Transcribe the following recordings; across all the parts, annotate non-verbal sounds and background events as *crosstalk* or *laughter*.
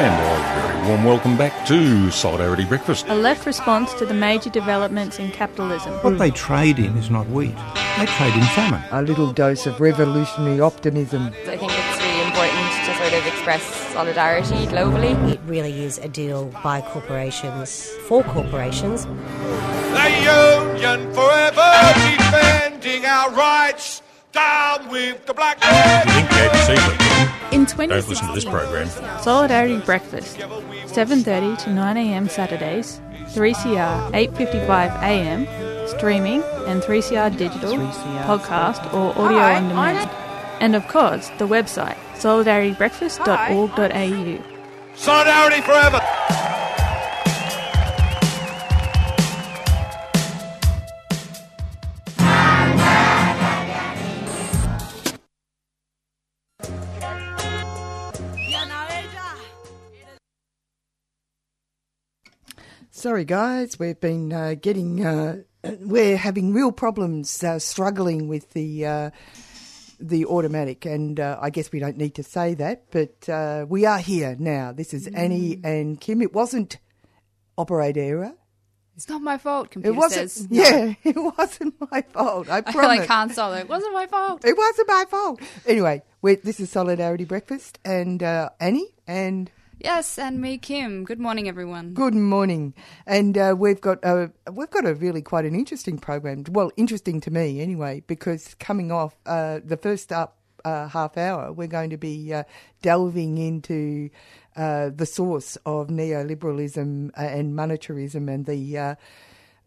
And a very warm welcome back to Solidarity Breakfast. A left response to the major developments in capitalism. What they trade in is not wheat. They trade in famine. A little dose of revolutionary optimism. I think it's really important to sort of express solidarity globally. It really is a deal by corporations for corporations. The union forever defending our rights. Down with the black man. You think the ABC went In Don't listen to this program. Solidarity Breakfast, 7.30 to 9am Saturdays, 3CR 8.55am, streaming and 3CR digital, podcast or audio on demand. And of course, the website, solidaritybreakfast.org.au. Solidarity forever. Sorry, guys, we've been uh, getting, uh, *clears throat* we're having real problems uh, struggling with the uh, the automatic, and uh, I guess we don't need to say that, but uh, we are here now. This is Annie and Kim. It wasn't operator error. It's not my fault, It wasn't. says. *laughs* Yeah, it wasn't my fault. I *laughs* promise. I like Han Solo. It wasn't my fault. It wasn't my fault. Anyway, this is Solidarity Breakfast, and uh, Annie and. Yes, and me, Kim. Good morning, everyone. Good morning, and uh, we've got a we've got a really quite an interesting program. Well, interesting to me anyway, because coming off uh, the first up uh, half hour, we're going to be uh, delving into uh, the source of neoliberalism uh, and monetarism and the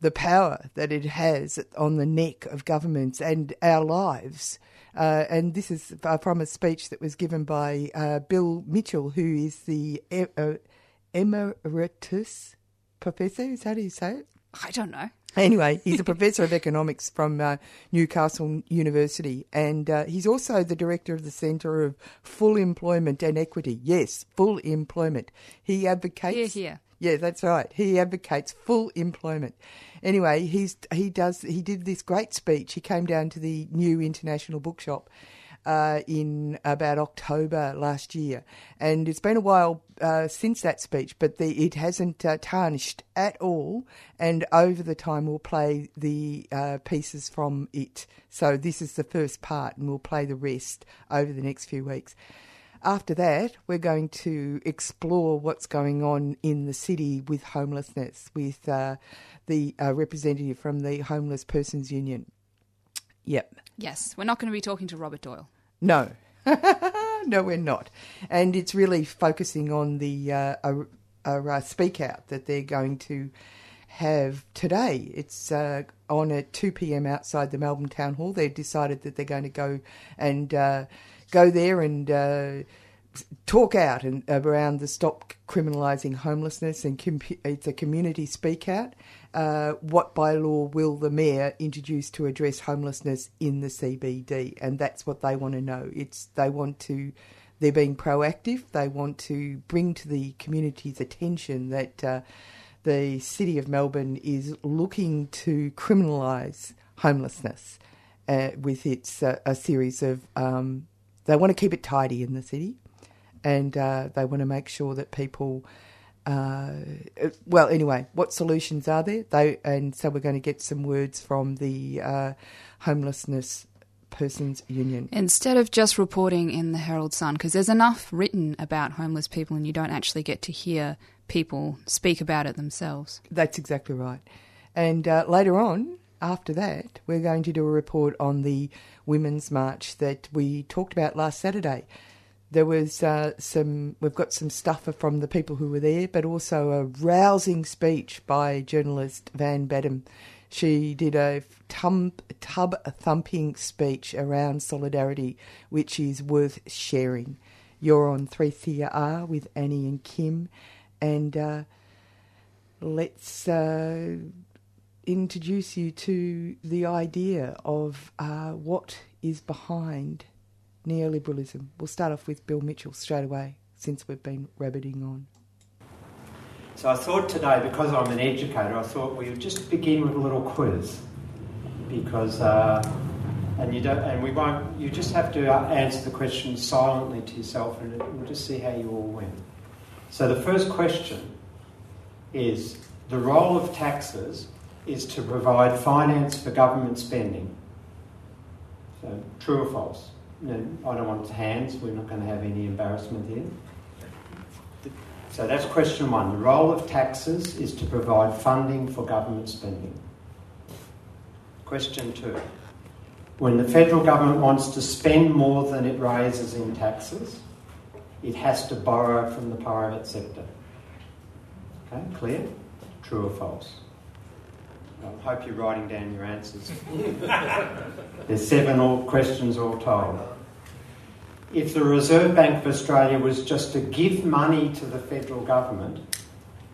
the power that it has on the neck of governments and our lives. Uh, and this is uh, from a speech that was given by uh, Bill Mitchell, who is the e- uh, emeritus professor. Is that how you say it? I don't know. Anyway, he's a *laughs* professor of economics from uh, Newcastle University, and uh, he's also the director of the Centre of Full Employment and Equity. Yes, full employment. He advocates. Here, here. Yeah, that's right. He advocates full employment. Anyway, he's he does he did this great speech. He came down to the new International Bookshop uh, in about October last year, and it's been a while uh, since that speech, but the, it hasn't uh, tarnished at all. And over the time, we'll play the uh, pieces from it. So this is the first part, and we'll play the rest over the next few weeks. After that, we're going to explore what's going on in the city with homelessness with uh, the uh, representative from the Homeless Persons Union. Yep. Yes, we're not going to be talking to Robert Doyle. No. *laughs* no, we're not. And it's really focusing on the uh, a, a, uh, speak out that they're going to have today. It's uh, on at 2 p.m. outside the Melbourne Town Hall. They've decided that they're going to go and uh, go there and uh, talk out and around the stop criminalising homelessness and com- it's a community speak out. Uh, what bylaw will the mayor introduce to address homelessness in the CBD? And that's what they want to know. It's they want to. They're being proactive. They want to bring to the community's attention that uh, the city of Melbourne is looking to criminalise homelessness uh, with its uh, a series of. Um, they want to keep it tidy in the city, and uh, they want to make sure that people. Uh, well, anyway, what solutions are there? They and so we're going to get some words from the uh, homelessness persons union. Instead of just reporting in the Herald Sun, because there's enough written about homeless people and you don't actually get to hear people speak about it themselves. That's exactly right. And uh, later on, after that, we're going to do a report on the Women's March that we talked about last Saturday. There was uh, some, we've got some stuff from the people who were there, but also a rousing speech by journalist Van Badham. She did a tum, tub thumping speech around solidarity, which is worth sharing. You're on 3CR with Annie and Kim, and uh, let's uh, introduce you to the idea of uh, what is behind neoliberalism. We'll start off with Bill Mitchell straight away, since we've been rabbiting on. So I thought today, because I'm an educator, I thought we would just begin with a little quiz, because uh, and you don't, and we won't. You just have to answer the question silently to yourself, and we'll just see how you all win. So the first question is: the role of taxes is to provide finance for government spending. So true or false? No, I don't want hands. We're not going to have any embarrassment here. So that's question one. The role of taxes is to provide funding for government spending. Question two. When the federal government wants to spend more than it raises in taxes, it has to borrow from the private sector. Okay, clear? True or false? I hope you're writing down your answers. *laughs* There's seven all questions all told. If the Reserve Bank of Australia was just to give money to the federal government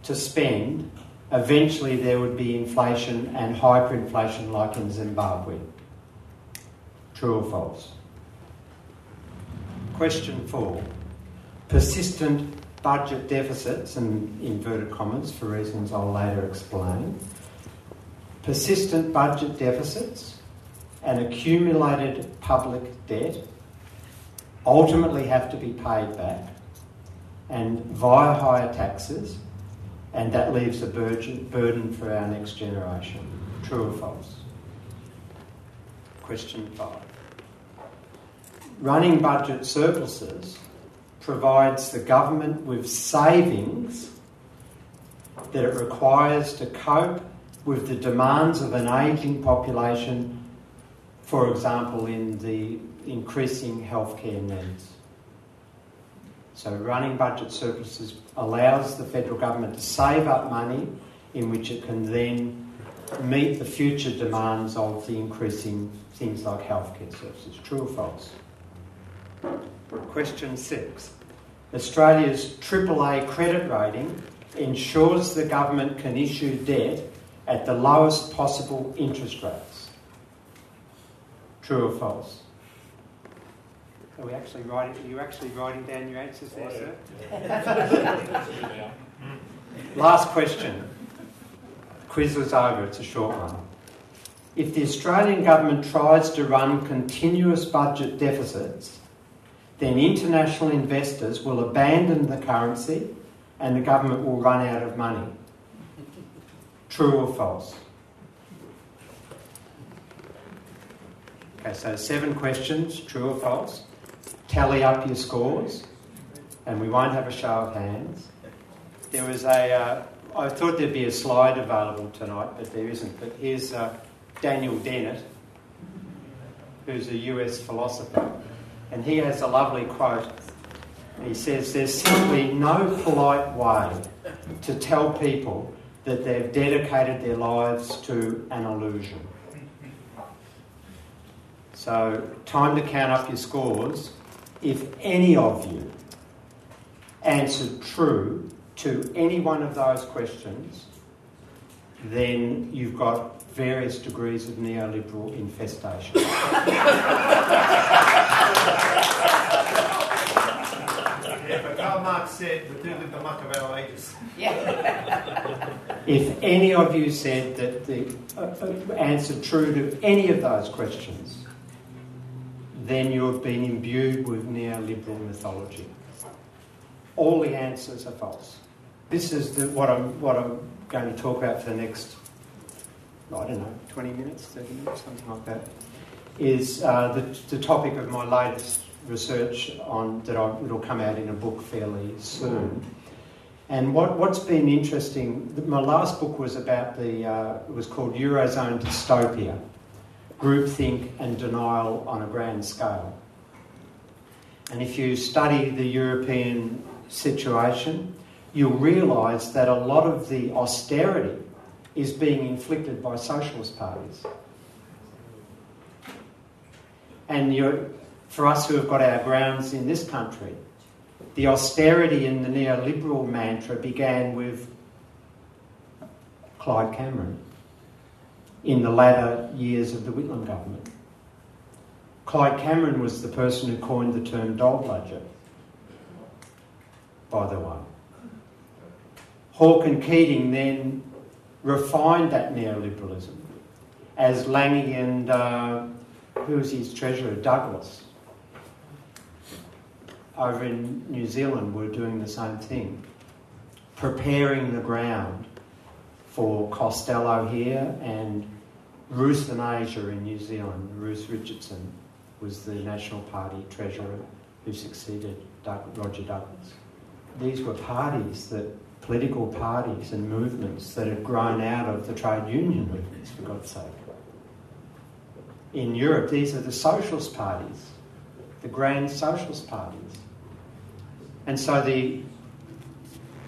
to spend, eventually there would be inflation and hyperinflation like in Zimbabwe. True or false? Question four. Persistent budget deficits, and inverted commas for reasons I'll later explain, persistent budget deficits and accumulated public debt ultimately have to be paid back and via higher taxes, and that leaves a burden for our next generation. True or false? Question five. Running budget surpluses provides the government with savings that it requires to cope with the demands of an ageing population, for example, in the increasing healthcare needs. So, running budget surpluses allows the federal government to save up money in which it can then meet the future demands of the increasing things like healthcare services. True or false? Question six. Australia's AAA credit rating ensures the government can issue debt at the lowest possible interest rates. True or false? Are we actually writing? Are you actually writing down your answers there, sir? *laughs* Last question. Quiz was over. It's a short one. If the Australian government tries to run continuous budget deficits, then international investors will abandon the currency and the government will run out of money. True or false? Okay, so seven questions, true or false. Tally up your scores, and we won't have a show of hands. There was a. Uh, I thought there'd be a slide available tonight, but there isn't. But here's uh, Daniel Dennett, who's a US philosopher, and he has a lovely quote. He says, There's simply no polite way to tell people that they've dedicated their lives to an illusion. So, time to count up your scores. If any of you answered true to any one of those questions, then you've got various degrees of neoliberal infestation. Yeah, but Karl Marx said the two the muck of our ages. Yeah. *laughs* if any of you said that the uh, uh, answer true to any of those questions, then you have been imbued with neoliberal mythology. All the answers are false. This is the, what I'm what I'm going to talk about for the next, I don't know, 20 minutes, 30 minutes, something like that. Is uh, the, the topic of my latest research on that it'll come out in a book fairly soon. And what, what's been interesting, my last book was about the, uh, was called Eurozone Dystopia Groupthink and Denial on a Grand Scale. And if you study the European situation, you'll realise that a lot of the austerity is being inflicted by socialist parties. And for us who have got our grounds in this country, the austerity in the neoliberal mantra began with Clyde Cameron. in the latter years of the Whitlam government. Clyde Cameron was the person who coined the term dole bludger, by the way. Hawke and Keating then refined that neoliberalism as Lange and uh, who was his treasurer, Douglas, over in New Zealand were doing the same thing, preparing the ground for Costello here and Ruthanasia in New Zealand. Ruth Richardson was the National Party treasurer who succeeded Roger Douglas. These were parties that, political parties and movements that had grown out of the trade union movements, for God's sake. In Europe, these are the socialist parties, the grand socialist parties. And so the,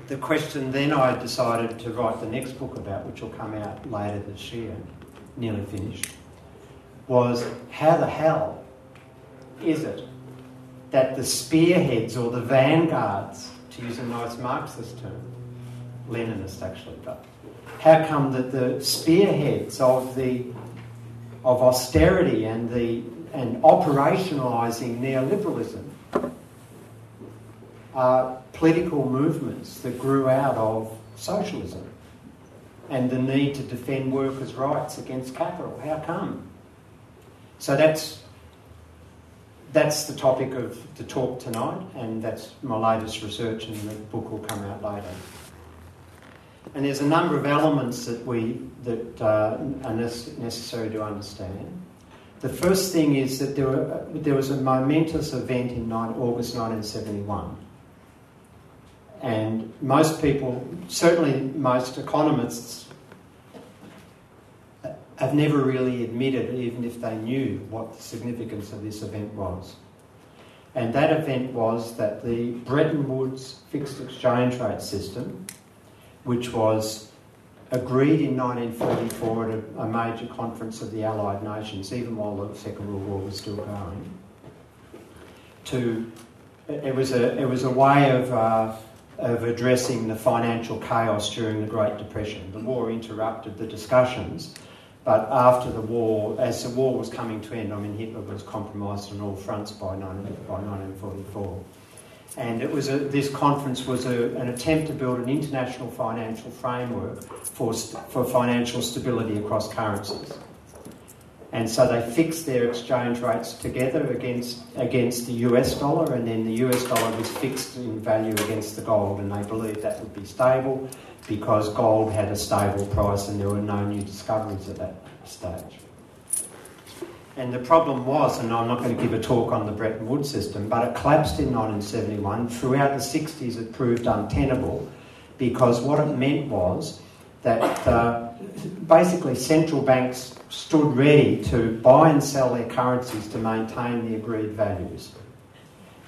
the question then I decided to write the next book about, which will come out later this year, nearly finished, was how the hell is it that the spearheads or the vanguards, to use a nice Marxist term, Leninist actually, but how come that the spearheads of the of austerity and the and operationalising neoliberalism are political movements that grew out of socialism and the need to defend workers' rights against capital. How come? So that's that's the topic of the talk tonight, and that's my latest research, and the book will come out later. And there's a number of elements that we that uh, are necessary to understand. The first thing is that there, were, there was a momentous event in August 1971 and most people, certainly most economists, have never really admitted, even if they knew what the significance of this event was. And that event was that the Bretton Woods fixed exchange rate system, which was agreed in 1944 at a, major conference of the Allied Nations, even while the Second World War was still going, to it was a it was a way of uh, of addressing the financial chaos during the Great Depression. The war interrupted the discussions, but after the war, as the war was coming to end, I mean, Hitler was compromised on all fronts by, 19, by 1944. And it was a, this conference was a, an attempt to build an international financial framework for, for financial stability across currencies and so they fixed their exchange rates together against against the US dollar, and then the US dollar was fixed in value against the gold, and they believed that would be stable because gold had a stable price and there were no new discoveries at that stage. And the problem was, and I'm not going to give a talk on the Bretton Woods system, but it collapsed in 1971. Throughout the 60s, it proved untenable because what it meant was that uh, basically central banks stood ready to buy and sell their currencies to maintain the agreed values.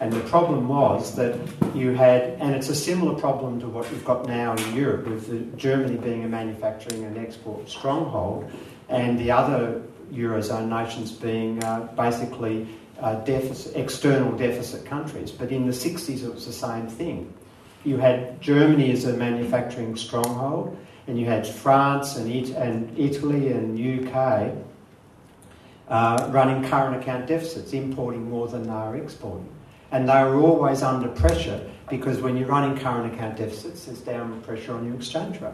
And the problem was that you had, and it's a similar problem to what you've got now in Europe, with Germany being a manufacturing and export stronghold, and the other Eurozone nations being uh, basically uh, deficit, external deficit countries. But in the 60s, it was the same thing. You had Germany as a manufacturing stronghold, and you had France and, it, and Italy and UK uh, running current account deficits, importing more than they were exporting. And they were always under pressure because when you're running current account deficits, there's downward pressure on your exchange rate.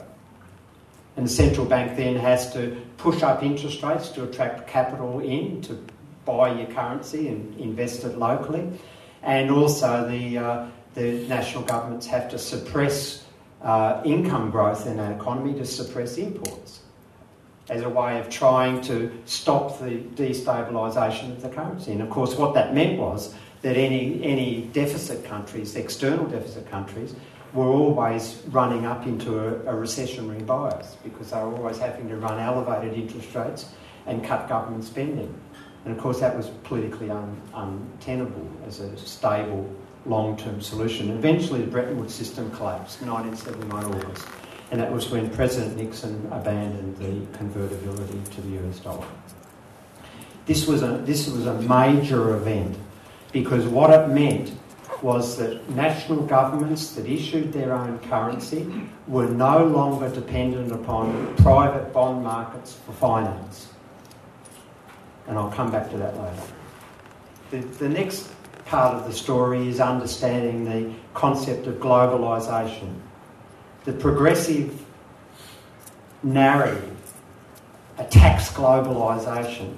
And the central bank then has to push up interest rates to attract capital in to buy your currency and invest it locally. And also, the, uh, the national governments have to suppress uh, income growth in an economy to suppress imports as a way of trying to stop the destabilisation of the currency. And of course, what that meant was that any, any deficit countries, external deficit countries, were always running up into a, a recessionary bias because they were always having to run elevated interest rates and cut government spending. And of course, that was politically un, untenable as a stable long-term solution. Eventually, the Bretton Woods system collapsed, 1971 August, and that was when President Nixon abandoned the convertibility to the US dollar. This was a, this was a major event because what it meant was that national governments that issued their own currency were no longer dependent upon private bond markets for finance. And I'll come back to that later. The, the next part of the story is understanding the concept of globalisation. The progressive narrative attacks globalisation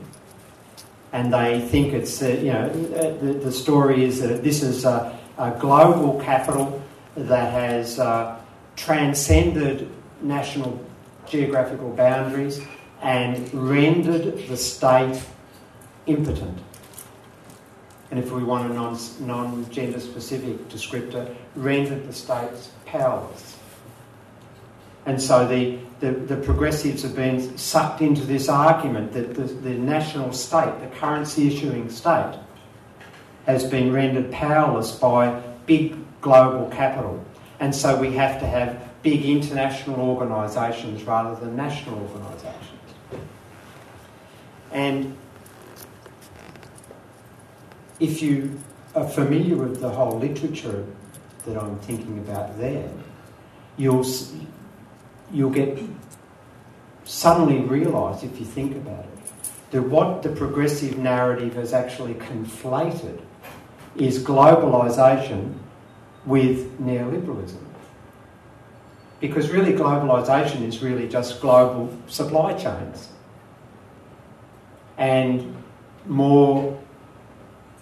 and they think it's, uh, you know, the, the story is that this is a, a global capital that has uh, transcended national geographical boundaries and rendered the state impotent. And if we want a non, non-gender specific descriptor, render the states powerless. And so the, the, the, progressives have been sucked into this argument that the, the national state, the currency issuing state, has been rendered powerless by big global capital. And so we have to have big international organisations rather than national organisations. And if you are familiar with the whole literature that I'm thinking about there, you'll you'll get suddenly realise, if you think about it, that what the progressive narrative has actually conflated is globalisation with neoliberalism. Because really, globalisation is really just global supply chains and more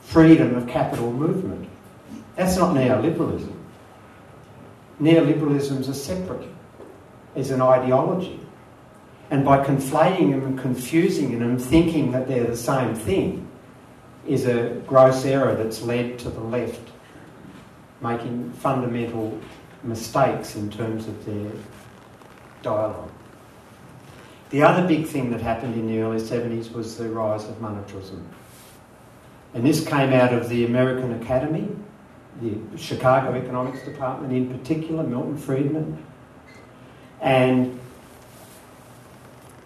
freedom of capital movement. That's not neoliberalism. Neoliberalism is a separate is an ideology. And by conflating them and confusing them and thinking that they're the same thing is a gross error that's led to the left making fundamental mistakes in terms of their dialogue. The other big thing that happened in the early 70s was the rise of monetarism. And this came out of the American Academy, the Chicago Economics Department in particular, Milton Friedman, and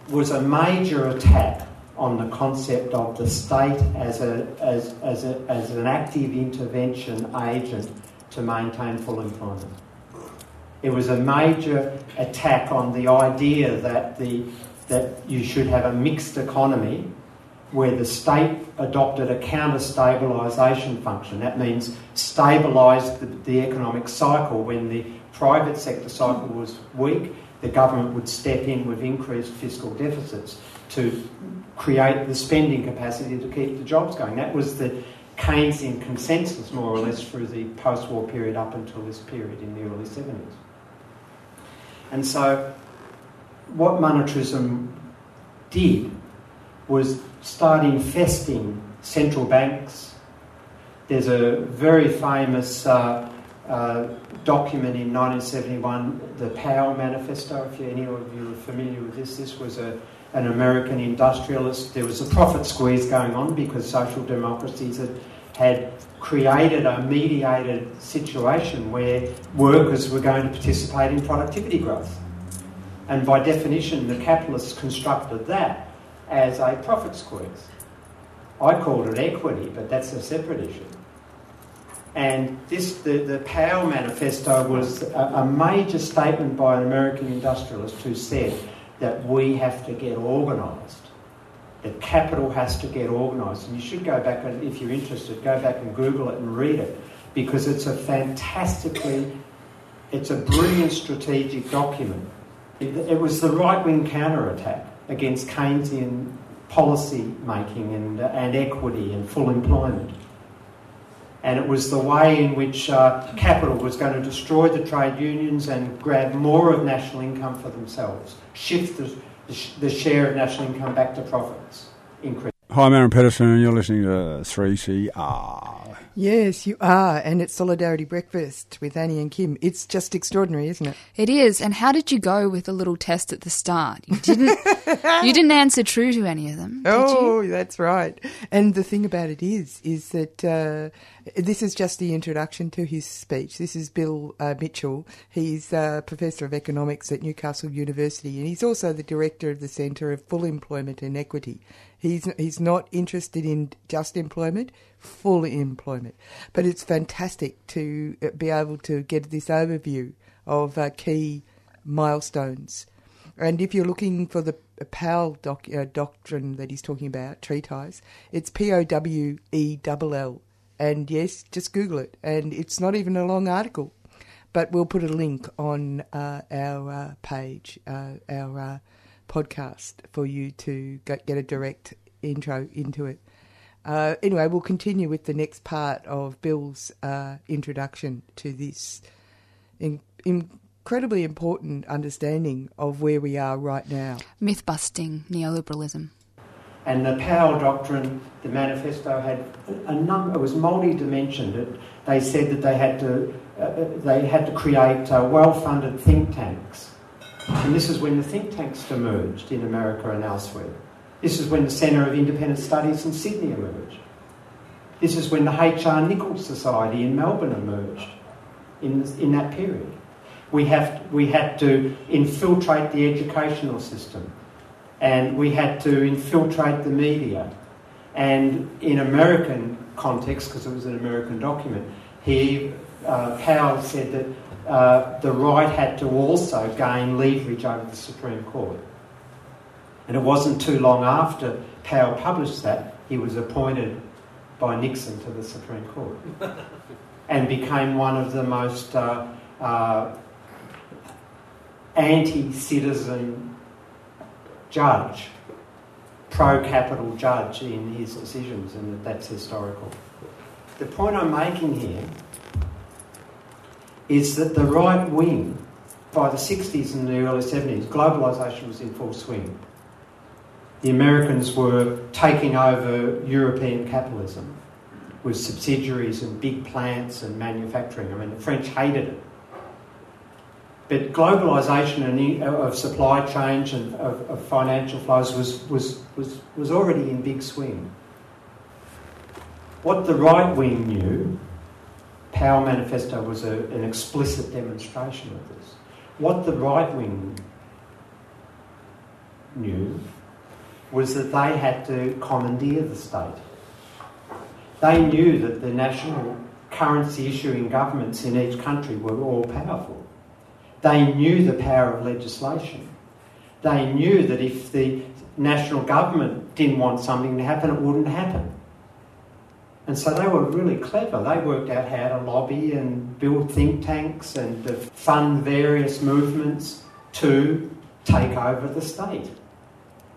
was a major attack on the concept of the state as, a, as, as, a, as an active intervention agent to maintain full employment. It was a major attack on the idea that, the, that you should have a mixed economy where the state adopted a counter stabilisation function. That means stabilise the, the economic cycle when the private sector cycle was weak the government would step in with increased fiscal deficits to create the spending capacity to keep the jobs going. That was the Keynesian consensus, more or less, through the post war period up until this period in the early 70s. And so, what monetarism did was start infesting central banks. There's a very famous uh, uh, document in 1971, the Powell Manifesto. If any of you are familiar with this, this was a, an American industrialist. There was a profit squeeze going on because social democracies had, had created a mediated situation where workers were going to participate in productivity growth. And by definition, the capitalists constructed that as a profit squeeze. I called it equity, but that's a separate issue. And this, the, the Powell Manifesto was a, a major statement by an American industrialist who said that we have to get organised, that capital has to get organised. And you should go back, and if you're interested, go back and Google it and read it, because it's a fantastically, it's a brilliant strategic document. It, it was the right-wing counterattack against Keynesian policy making and, and equity and full employment and it was the way in which uh, capital was going to destroy the trade unions and grab more of national income for themselves, shift the, the share of national income back to profits, increase. Hi, I'm Aaron Pedersen, and you're listening to 3CR. Yes, you are, and it's Solidarity Breakfast with Annie and Kim. It's just extraordinary, isn't it? It is. And how did you go with the little test at the start? You didn't. you didn't answer true to any of them. oh, you? that's right. And the thing about it is, is that uh, this is just the introduction to his speech. This is Bill uh, Mitchell. He's a professor of economics at Newcastle University, and he's also the director of the Centre of Full Employment and Equity He's he's not interested in just employment, full employment. But it's fantastic to uh, be able to get this overview of uh, key milestones. And if you're looking for the Powell doc, uh, doctrine that he's talking about, treatise, it's P O W E L L. And yes, just Google it. And it's not even a long article, but we'll put a link on uh, our uh, page, uh, our uh, podcast, for you to get, get a direct intro into it. Uh, anyway, we'll continue with the next part of Bill's uh, introduction to this in, incredibly important understanding of where we are right now. Myth busting neoliberalism. And the Powell Doctrine, the manifesto had a number. It was multi-dimensioned. They said that they had to uh, they had to create uh, well-funded think tanks, and this is when the think tanks emerged in America and elsewhere. This is when the Centre of Independent Studies in Sydney emerged. This is when the H.R. Nicholls Society in Melbourne emerged in, in that period. We, have, we had to infiltrate the educational system and we had to infiltrate the media. And in American context, because it was an American document, he, uh, Powell said that uh, the right had to also gain leverage over the Supreme Court. And it wasn't too long after Powell published that, he was appointed by Nixon to the Supreme Court *laughs* and became one of the most uh, uh, anti citizen judge, pro capital judge in his decisions, and that that's historical. The point I'm making here is that the right wing, by the 60s and the early 70s, globalisation was in full swing the Americans were taking over European capitalism with subsidiaries and big plants and manufacturing. I mean, the French hated it. But globalisation uh, of supply chains and of, of financial flows was, was, was, was already in big swing. What the right wing knew, Powell Manifesto was a, an explicit demonstration of this. What the right wing knew was that they had to commandeer the state. They knew that the national currency issuing governments in each country were all powerful. They knew the power of legislation. They knew that if the national government didn't want something to happen, it wouldn't happen. And so they were really clever. They worked out how to lobby and build think tanks and fund various movements to take over the state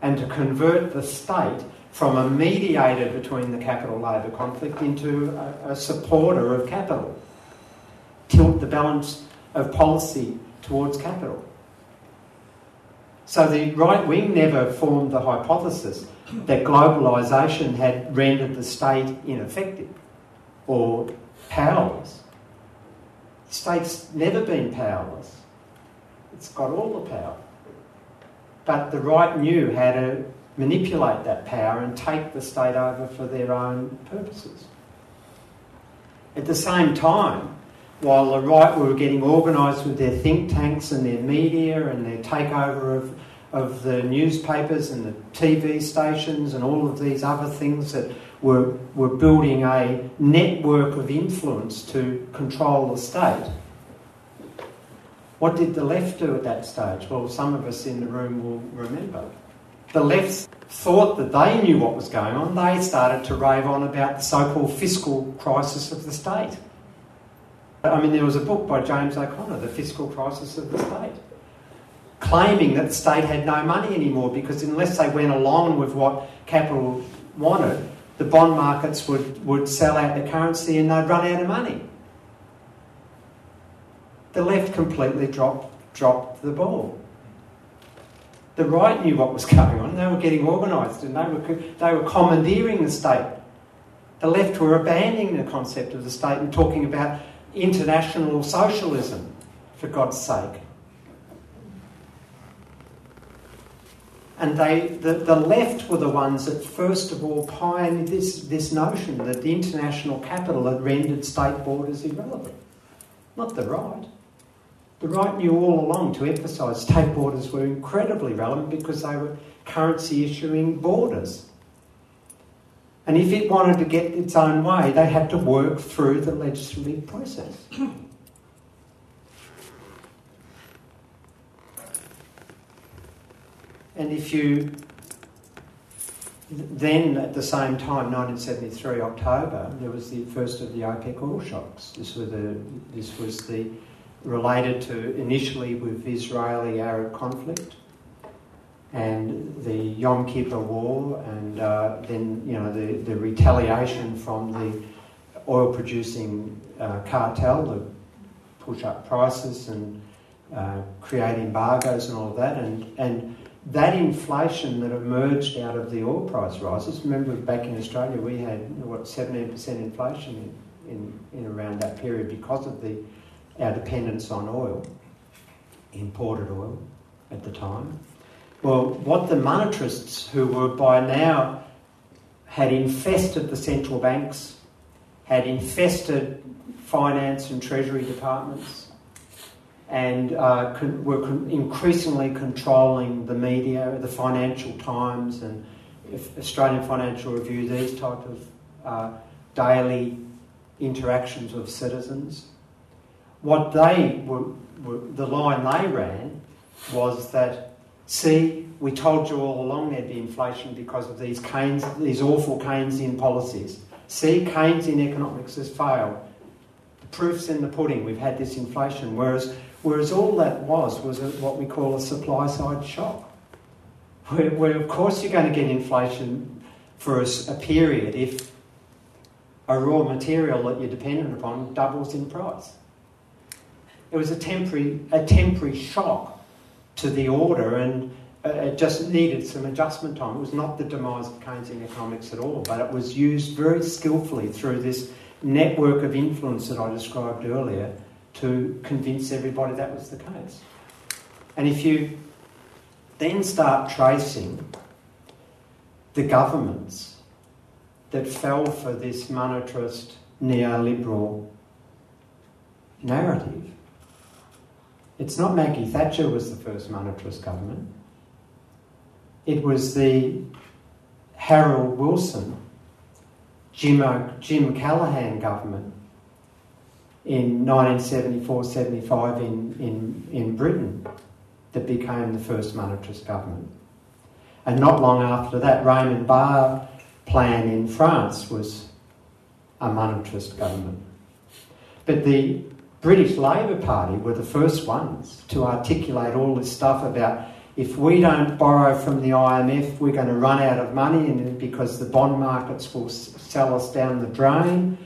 and to convert the state from a mediator between the capital labour conflict into a, a supporter of capital, tilt the balance of policy towards capital. So the right wing never formed the hypothesis that globalisation had rendered the state ineffective or powerless. The state's never been powerless. It's got all the power. But the right knew how to manipulate that power and take the state over for their own purposes. At the same time, while the right were getting organised with their think tanks and their media and their takeover of, of the newspapers and the TV stations and all of these other things that were, were building a network of influence to control the state, what did the left do at that stage? Well, some of us in the room will remember. The left thought that they knew what was going on. They started to rave on about the so called fiscal crisis of the state. I mean, there was a book by James O'Connor, The Fiscal Crisis of the State, claiming that the state had no money anymore because unless they went along with what capital wanted, the bond markets would, would sell out the currency and they'd run out of money the left completely dropped, dropped the ball. The right knew what was *laughs* going on. They were getting organised and they were, they were commandeering the state. The left were abandoning the concept of the state and talking about international socialism, for God's sake. And they, the, the left were the ones that first of all pioneered this, this notion that the international capital had rendered state borders irrelevant, not the right. The right knew all along to emphasise state borders were incredibly relevant because they were currency issuing borders. And if it wanted to get its own way, they had to work through the legislative process. And if you then at the same time, 1973 October, there was the first of the OPEC oil shocks. This, the, this was the related to initially with Israeli-Arab conflict and the Yom Kippur War, and uh, then you know the, the retaliation from the oil-producing uh, cartel to push up prices and uh, create embargoes and all of that, and and that inflation that emerged out of the oil price rises. Remember, back in Australia, we had what 17% inflation in, in, in around that period because of the our dependence on oil, imported oil at the time. Well, what the monetarists, who were by now had infested the central banks, had infested finance and treasury departments, and uh, con- were con- increasingly controlling the media, the Financial Times and Australian Financial Review, these type of uh, daily interactions with citizens. What they were, were, the line they ran was that, see, we told you all along there'd be inflation because of these Keynes, these awful Keynesian policies. See, Keynesian economics has failed. The proof's in the pudding. We've had this inflation. Whereas Whereas all that was was a, what we call a supply side shock, where, where, of course you're going to get inflation for a, a period if a raw material that you're dependent upon doubles in price. It was a temporary, a temporary shock to the order, and uh, it just needed some adjustment time. It was not the demise of Keynesian economics at all, but it was used very skillfully through this network of influence that I described earlier to convince everybody that was the case. And if you then start tracing the governments that fell for this monetarist neoliberal narrative, it's not Maggie Thatcher was the first monetarist government. It was the Harold Wilson, Jim, uh, Jim Callaghan government in 1974-75 in, in, in Britain that became the first monetarist government. And not long after that, Raymond Barre plan in France was a monetarist government. But the British Labour Party were the first ones to articulate all this stuff about if we don't borrow from the IMF, we're going to run out of money, and because the bond markets will sell us down the drain,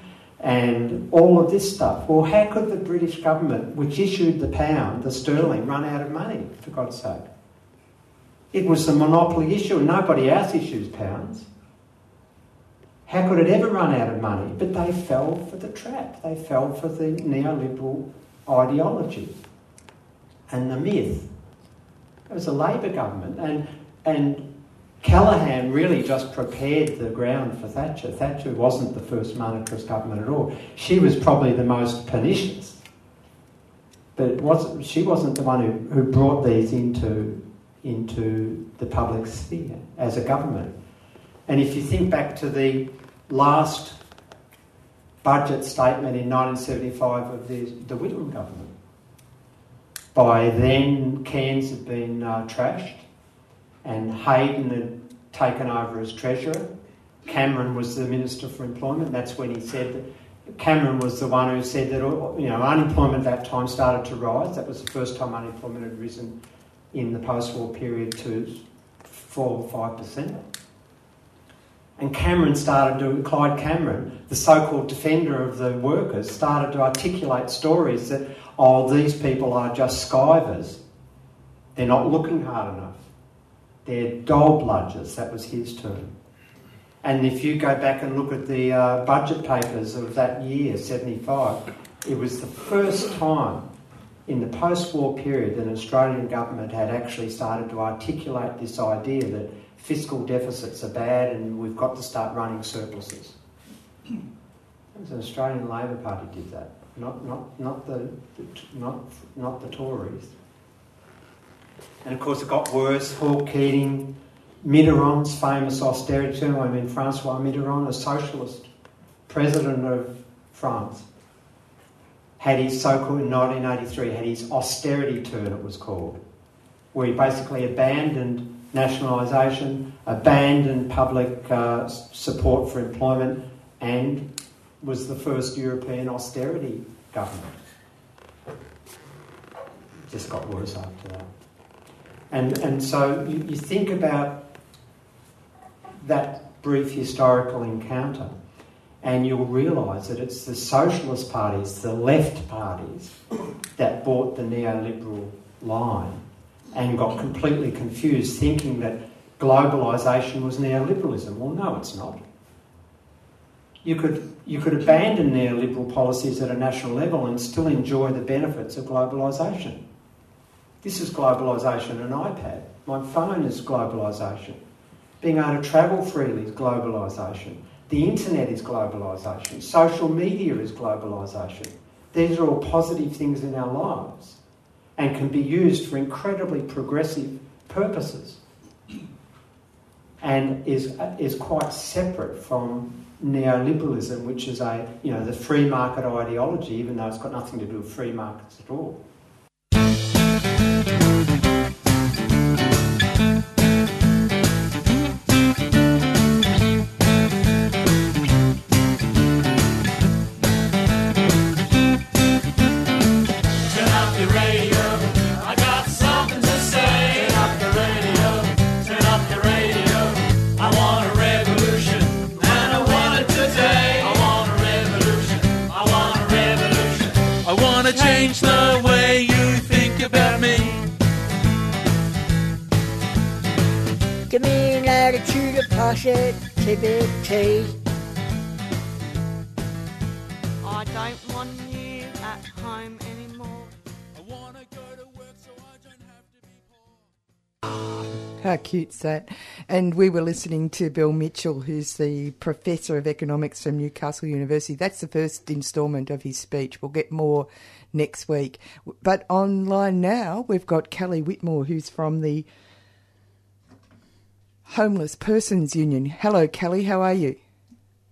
and all of this stuff. Well, how could the British government, which issued the pound, the sterling, run out of money, for God's sake? It was a monopoly issue, and nobody else issues pounds. How could it ever run out of money? But they fell for the trap. They fell for the neoliberal ideology and the myth. It was a Labor government, and and Callaghan really just prepared the ground for Thatcher. Thatcher wasn't the first monetarist government at all. She was probably the most pernicious. But was, she wasn't the one who, who brought these into, into the public sphere as a government. And if you think back to the last budget statement in 1975 of the, the Whitlam government, by then Cairns had been uh, trashed and Hayden had taken over as treasurer. Cameron was the minister for employment. That's when he said that Cameron was the one who said that oh, you know unemployment at that time started to rise. That was the first time unemployment had risen in the post-war period to four or five percent. And Cameron started to, Clyde Cameron, the so-called defender of the workers, started to articulate stories that, oh, these people are just skivers. They're not looking hard enough. They're dole bludgers, that was his term. And if you go back and look at the uh, budget papers of that year, 75, it was the first time in the post war period that an Australian government had actually started to articulate this idea that fiscal deficits are bad and we've got to start running surpluses. It was an Australian Labor Party did that, not, not, not, the not, not the Tories. And of course, it got worse. Hawke Keating Mitterrand's famous austerity term, I mean Francois Mitterrand, a socialist president of France, had his so-called, in 1983, had his austerity turn, it was called, where he basically abandoned nationalisation, abandoned public uh, support for employment, and was the first European austerity government. Just got worse after that. And, and so you, you think about that brief historical encounter, and you'll realise that it's the socialist parties, the left parties, that bought the neoliberal line and got completely confused, thinking that globalisation was neoliberalism. Well, no, it's not. You could, you could abandon neoliberal policies at a national level and still enjoy the benefits of globalisation. This is globalisation an iPad. My phone is globalisation. Being able to travel freely is globalisation. The internet is globalisation. Social media is globalisation. These are all positive things in our lives and can be used for incredibly progressive purposes and is, is quite separate from neoliberalism, which is a, you know, the free market ideology, even though it's got nothing to do with free markets at all. Positivity. I don't want you at home anymore. I want to go to work so I don't have to be poor. How cute's that? And we were listening to Bill Mitchell, who's the Professor of Economics from Newcastle University. That's the first instalment of his speech. We'll get more next week. But online now, we've got Kelly Whitmore, who's from the Homeless Persons Union. Hello, Kelly, how are you?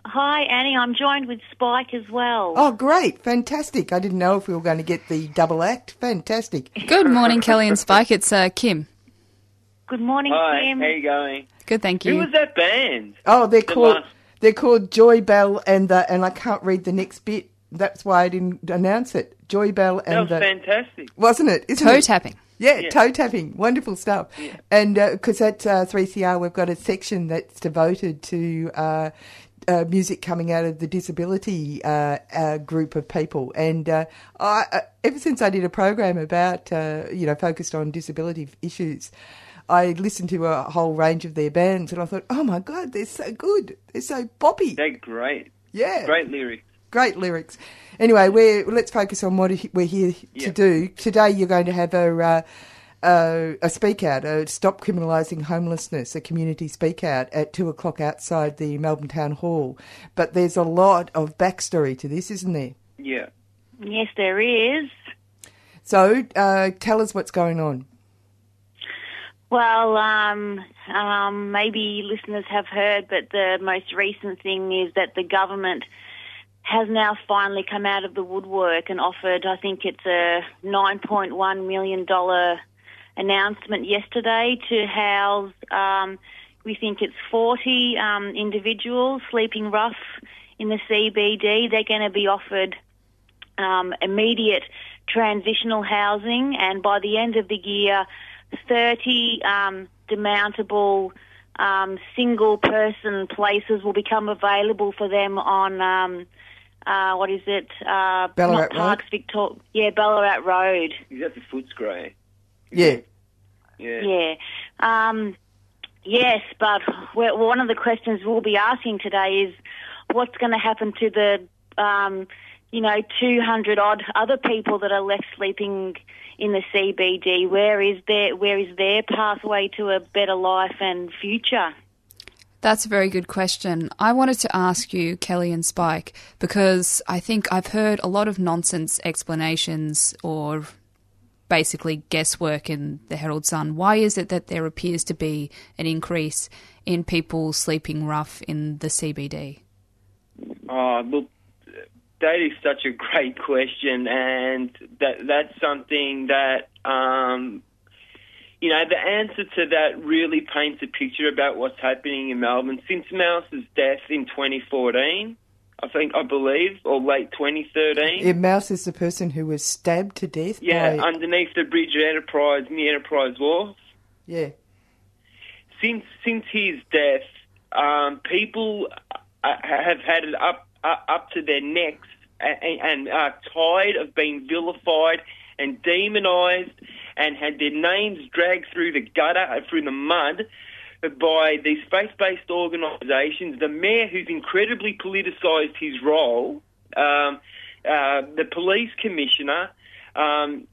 Hi, Annie. I'm joined with Spike as well. Oh, great. Fantastic. I didn't know if we were going to get the double act. Fantastic. Good morning, Kelly and Spike. It's uh, Kim. Good morning, Hi, Kim. how are you going? Good, thank you. Who was that band? Oh, they're The called last- they're called Joy Bell and the and I can't read the next bit. That's why I didn't announce it. Joy Bell and That was the fantastic. wasn't it? Isn't Toe it? tapping. Yeah, Yeah. toe tapping, wonderful stuff. And because at uh, 3CR we've got a section that's devoted to uh, uh, music coming out of the disability uh, uh, group of people. And uh, I, uh, ever since I did a program about, uh, you know, focused on disability issues, I listened to a whole range of their bands, and I thought, oh my god, they're so good, they're so poppy. They're great. Yeah. Great lyrics. Great lyrics. Anyway, we're, let's focus on what we're here Yeah. to do. Today, you're going to have a uh, uh, a speak out, a stop criminalising homelessness, a community speak out at two o'clock outside the Melbourne Town Hall. But there's a lot of backstory to this, isn't there? Yeah. Yes, there is. So, uh, tell us what's going on. Well, um, um, maybe listeners have heard, but the most recent thing is that the government has now finally come out of the woodwork and offered, I think it's a $9.1 million announcement yesterday to house, um, we think it's 40 um, individuals sleeping rough in the CBD. They're going to be offered um, immediate transitional housing, and by the end of the year, 30 um, demountable um, single person places will become available for them on. Uh, what is it? Uh, Ballarat not Parks, Victor- yeah, Ballarat Road. Is that the Footscray? Yeah. Yeah. Yeah. Um, yes, but one of the questions we'll be asking today is what's going to happen to the, um, you know, 200 odd other people that are left sleeping in the CBD? Where is their Where is their pathway to a better life and future? That's a very good question. I wanted to ask you, Kelly and Spike, because I think I've heard a lot of nonsense explanations or basically guesswork in the Herald Sun. Why is it that there appears to be an increase in people sleeping rough in the CBD? Oh, look, that is such a great *laughs* question, and that that's something that um, you know the answer to that really paints a picture about what's happening in Melbourne since Mouse's death in 2014. I think I believe, or late 2013. Yeah, Mouse is the person who was stabbed to death. Yeah, by, underneath the bridge at Enterprise, near Enterprise Wharf. yeah. Since since his death, um, people uh, have had it up uh, up to their necks and, and are tired of being vilified and demonised and had their names dragged through the gutter, uh, through the mud by these faith-based organisations. The mayor, who's incredibly politicised his role, um, uh, the police commissioner, um,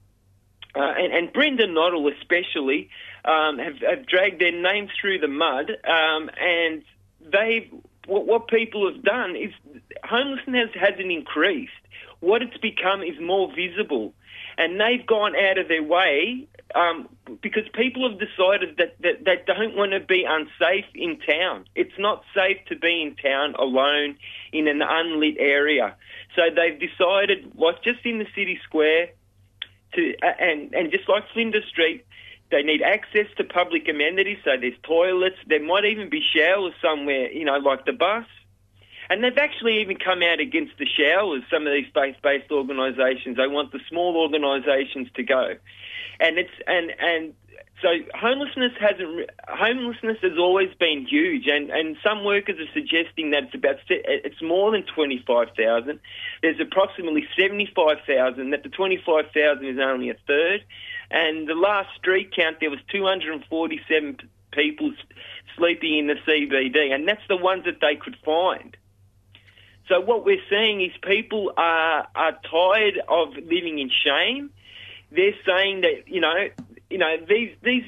uh, and, and Brendan Nottle especially, um, have, have dragged their names through the mud, um, and they've what, what people have done is homelessness hasn't increased. What it's become is more visible, and they've gone out of their way um, because people have decided that, that they don't want to be unsafe in town. It's not safe to be in town alone in an unlit area. So they've decided, like just in the city square, to and and just like Flinders Street, they need access to public amenities. So there's toilets. There might even be showers somewhere, you know, like the bus. And they've actually even come out against the showers. Some of these faith-based organisations, they want the small organisations to go, and it's and and so homelessness hasn't homelessness has always been huge, and and some workers are suggesting that it's about it's more than twenty five thousand. There's approximately seventy five thousand. That the twenty five thousand is only a third, and the last street count there was two hundred and forty seven people sleeping in the CBD, and that's the ones that they could find. So what we're seeing is people are are tired of living in shame. They're saying that you know, you know these these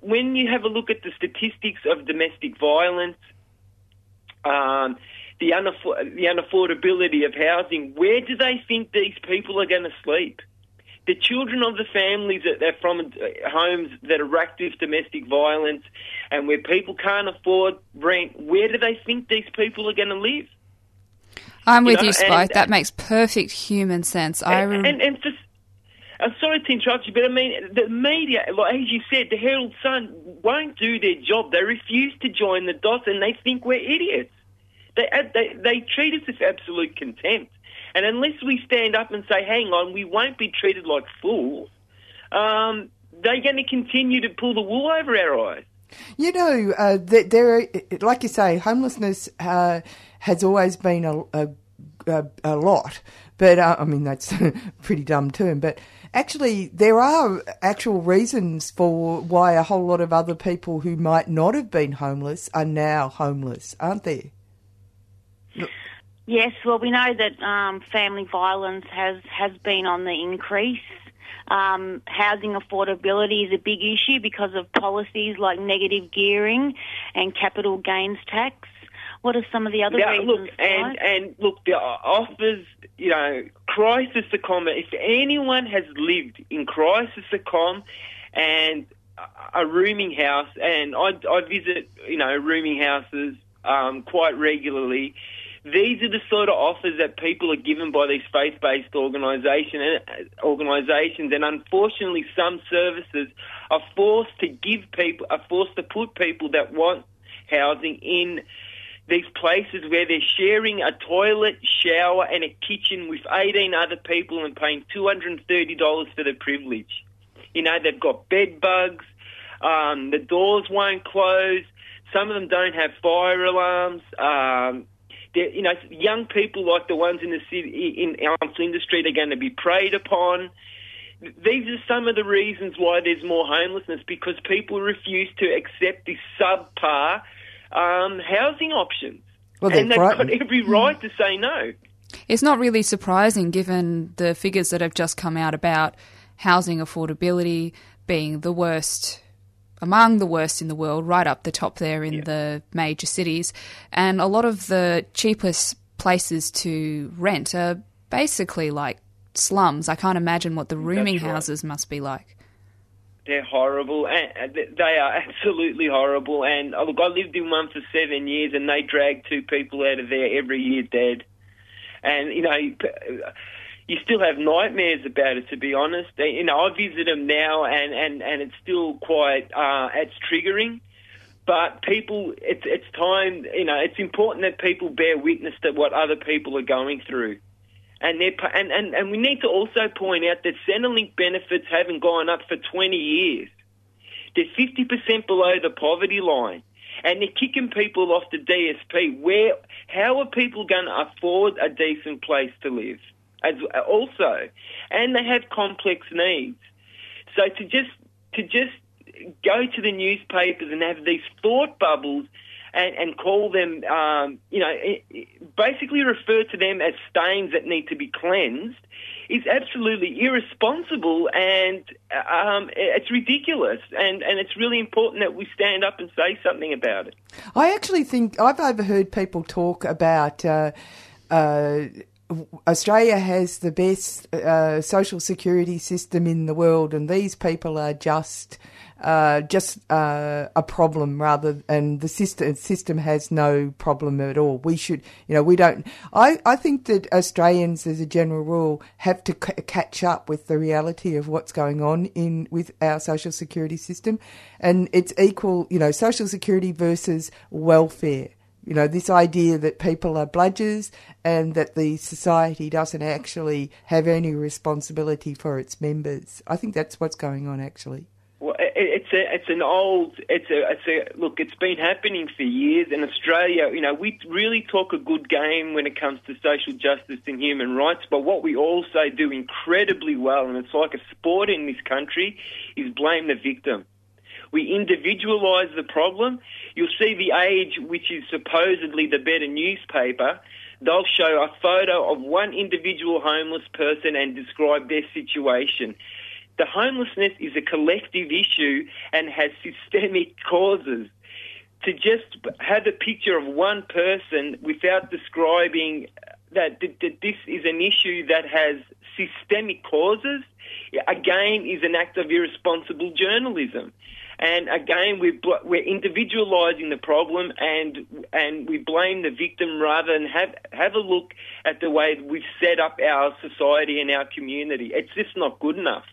when you have a look at the statistics of domestic violence, um, the unafford- the unaffordability of housing, where do they think these people are going to sleep? The children of the families that are from uh, homes that are racked with domestic violence, and where people can't afford rent, where do they think these people are going to live? I'm You with know, you, Spike. and- that makes perfect human sense. I and, rem- and, and for, I'm sorry to interrupt you, but I mean, the media, like as you said, the Herald Sun won't do their job. They refuse to join the dots, and they think we're idiots. They they, they treat us with absolute contempt. And unless we stand up and say, "Hang on, we won't be treated like fools," um, they're going to continue to pull the wool over our eyes. You know, uh, there, like you say, homelessness uh, has always been a, a, a, a lot, but uh, I mean that's *laughs* a pretty dumb term. But actually, there are actual reasons for why a whole lot of other people who might not have been homeless are now homeless, aren't there? Yes, well, we know that um, family violence has, has been on the increase. Um, housing affordability is a big issue because of policies like negative gearing and capital gains tax. What are some of the other Now, reasons? look, and and look, the offers, you know, crisis accom. If anyone has lived in crisis accom and a rooming house, and I, I visit, you know, rooming houses um, quite regularly. These are the sort of offers that people are given by these faith-based organisation, organisations, and unfortunately, some services are forced to give people, are forced to put people that want housing in these places where they're sharing a toilet, shower, and a kitchen with 18 other people and paying $230 for the privilege. You know, they've got bed bugs, um, the doors won't close, some of them don't have fire alarms. Um, you know, young people like the ones in the city, in on Flinders Street, are going to be preyed upon. These are some of the reasons why there's more homelessness because people refuse to accept this subpar um, housing options. Well, and they've got every right to say no. It's not really surprising given the figures that have just come out about housing affordability being the worst among the worst in the world, right up the top there in the major cities. And a lot of the cheapest places to rent are basically like slums. I can't imagine what the rooming right. houses must be like. They're horrible, and they are absolutely horrible. And oh, look, I lived in one for seven years, and they dragged two people out of there every year dead. And you know, you still have nightmares about it. To be honest, you know, I visit them now, and and and it's still quite uh, it's triggering. But people, it's it's time. You know, it's important that people bear witness to what other people are going through. And, they're, and, and, and we need to also point out that Centrelink benefits haven't gone up for 20 years. They're 50% below the poverty line. And they're kicking people off the DSP. Where, how are people going to afford a decent place to live? As, also, and they have complex needs. So to just to just go to the newspapers and have these thought bubbles and, and call them, um, you know, basically refer to them as stains that need to be cleansed is absolutely irresponsible and um, it's ridiculous. And, and it's really important that we stand up and say something about it. I actually think I've overheard people talk about uh, uh, Australia has the best uh, social security system in the world, and these people are just uh, just uh, a problem rather, and the system system has no problem at all. We should, you know, we don't. I, I think that Australians, as a general rule, have to c- catch up with the reality of what's going on in with our social security system, and it's equal, you know, social security versus welfare. You know, this idea that people are bludgers and that the society doesn't actually have any responsibility for its members. I think that's what's going on, actually. Well, it's a, it's an old, it's a, it's a look. It's been happening for years in Australia. You know, we really talk a good game when it comes to social justice and human rights. But what we also do incredibly well, and it's like a sport in this country, is blame the victim. We individualise the problem. You'll see the Age, which is supposedly the better newspaper. They'll show a photo of one individual homeless person and describe their situation. The homelessness is a collective issue and has systemic *laughs* causes. To just have a picture of one person without describing that, this is an issue that has systemic causes, again, is an act of irresponsible journalism. And again, we're, bl- we're individualising the problem and and we blame the victim rather than have have a look at the way we've set up our society and our community. It's just not good enough.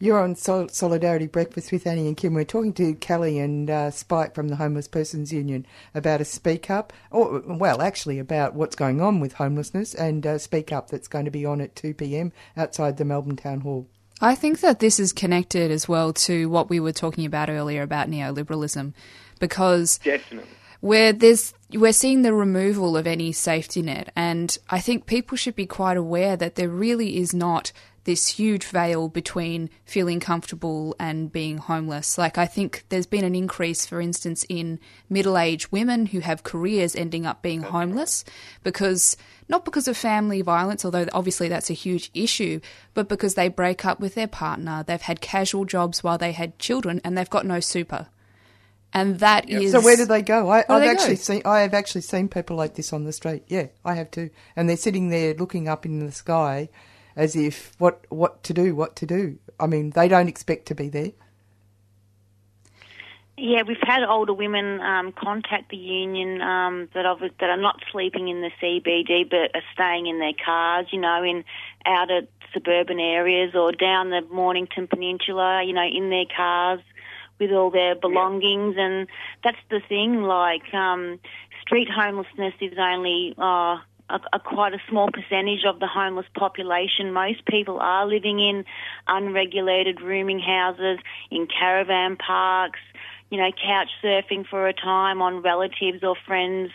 You're on Sol- Solidarity Breakfast with Annie and Kim. We're talking to Kelly and uh, Spike from the Homeless Persons Union about a Speak Up, or well, actually about what's going on with homelessness and uh, Speak Up that's going to be on at 2 p.m. outside the Melbourne Town Hall. I think that this is connected as well to what we were talking about earlier about neoliberalism, because Definitely. where there's we're seeing the removal of any safety net, and I think people should be quite aware that there really is not this huge veil between feeling comfortable and being homeless. Like I think there's been an increase, for instance, in middle-aged women who have careers ending up being homeless because not because of family violence, although obviously that's a huge issue, but because they break up with their partner, they've had casual jobs while they had children, and they've got no super. And that is So where do they go? I, I've they actually go? seen. I have actually seen people like this on the street. Yeah, I have too. And they're sitting there looking up in the sky, as if what what to do, what to do. I mean, they don't expect to be there. Yeah, we've had older women um, contact the union um, that of that are not sleeping in the CBD but are staying in their cars. You know, in outer suburban areas or down the Mornington Peninsula. You know, in their cars with all their belongings, and that's the thing. Like, um, street homelessness is only. Uh, a, a quite a small percentage of the homeless population. Most people are living in unregulated rooming houses, in caravan parks, you know, couch surfing for a time on relatives or friends'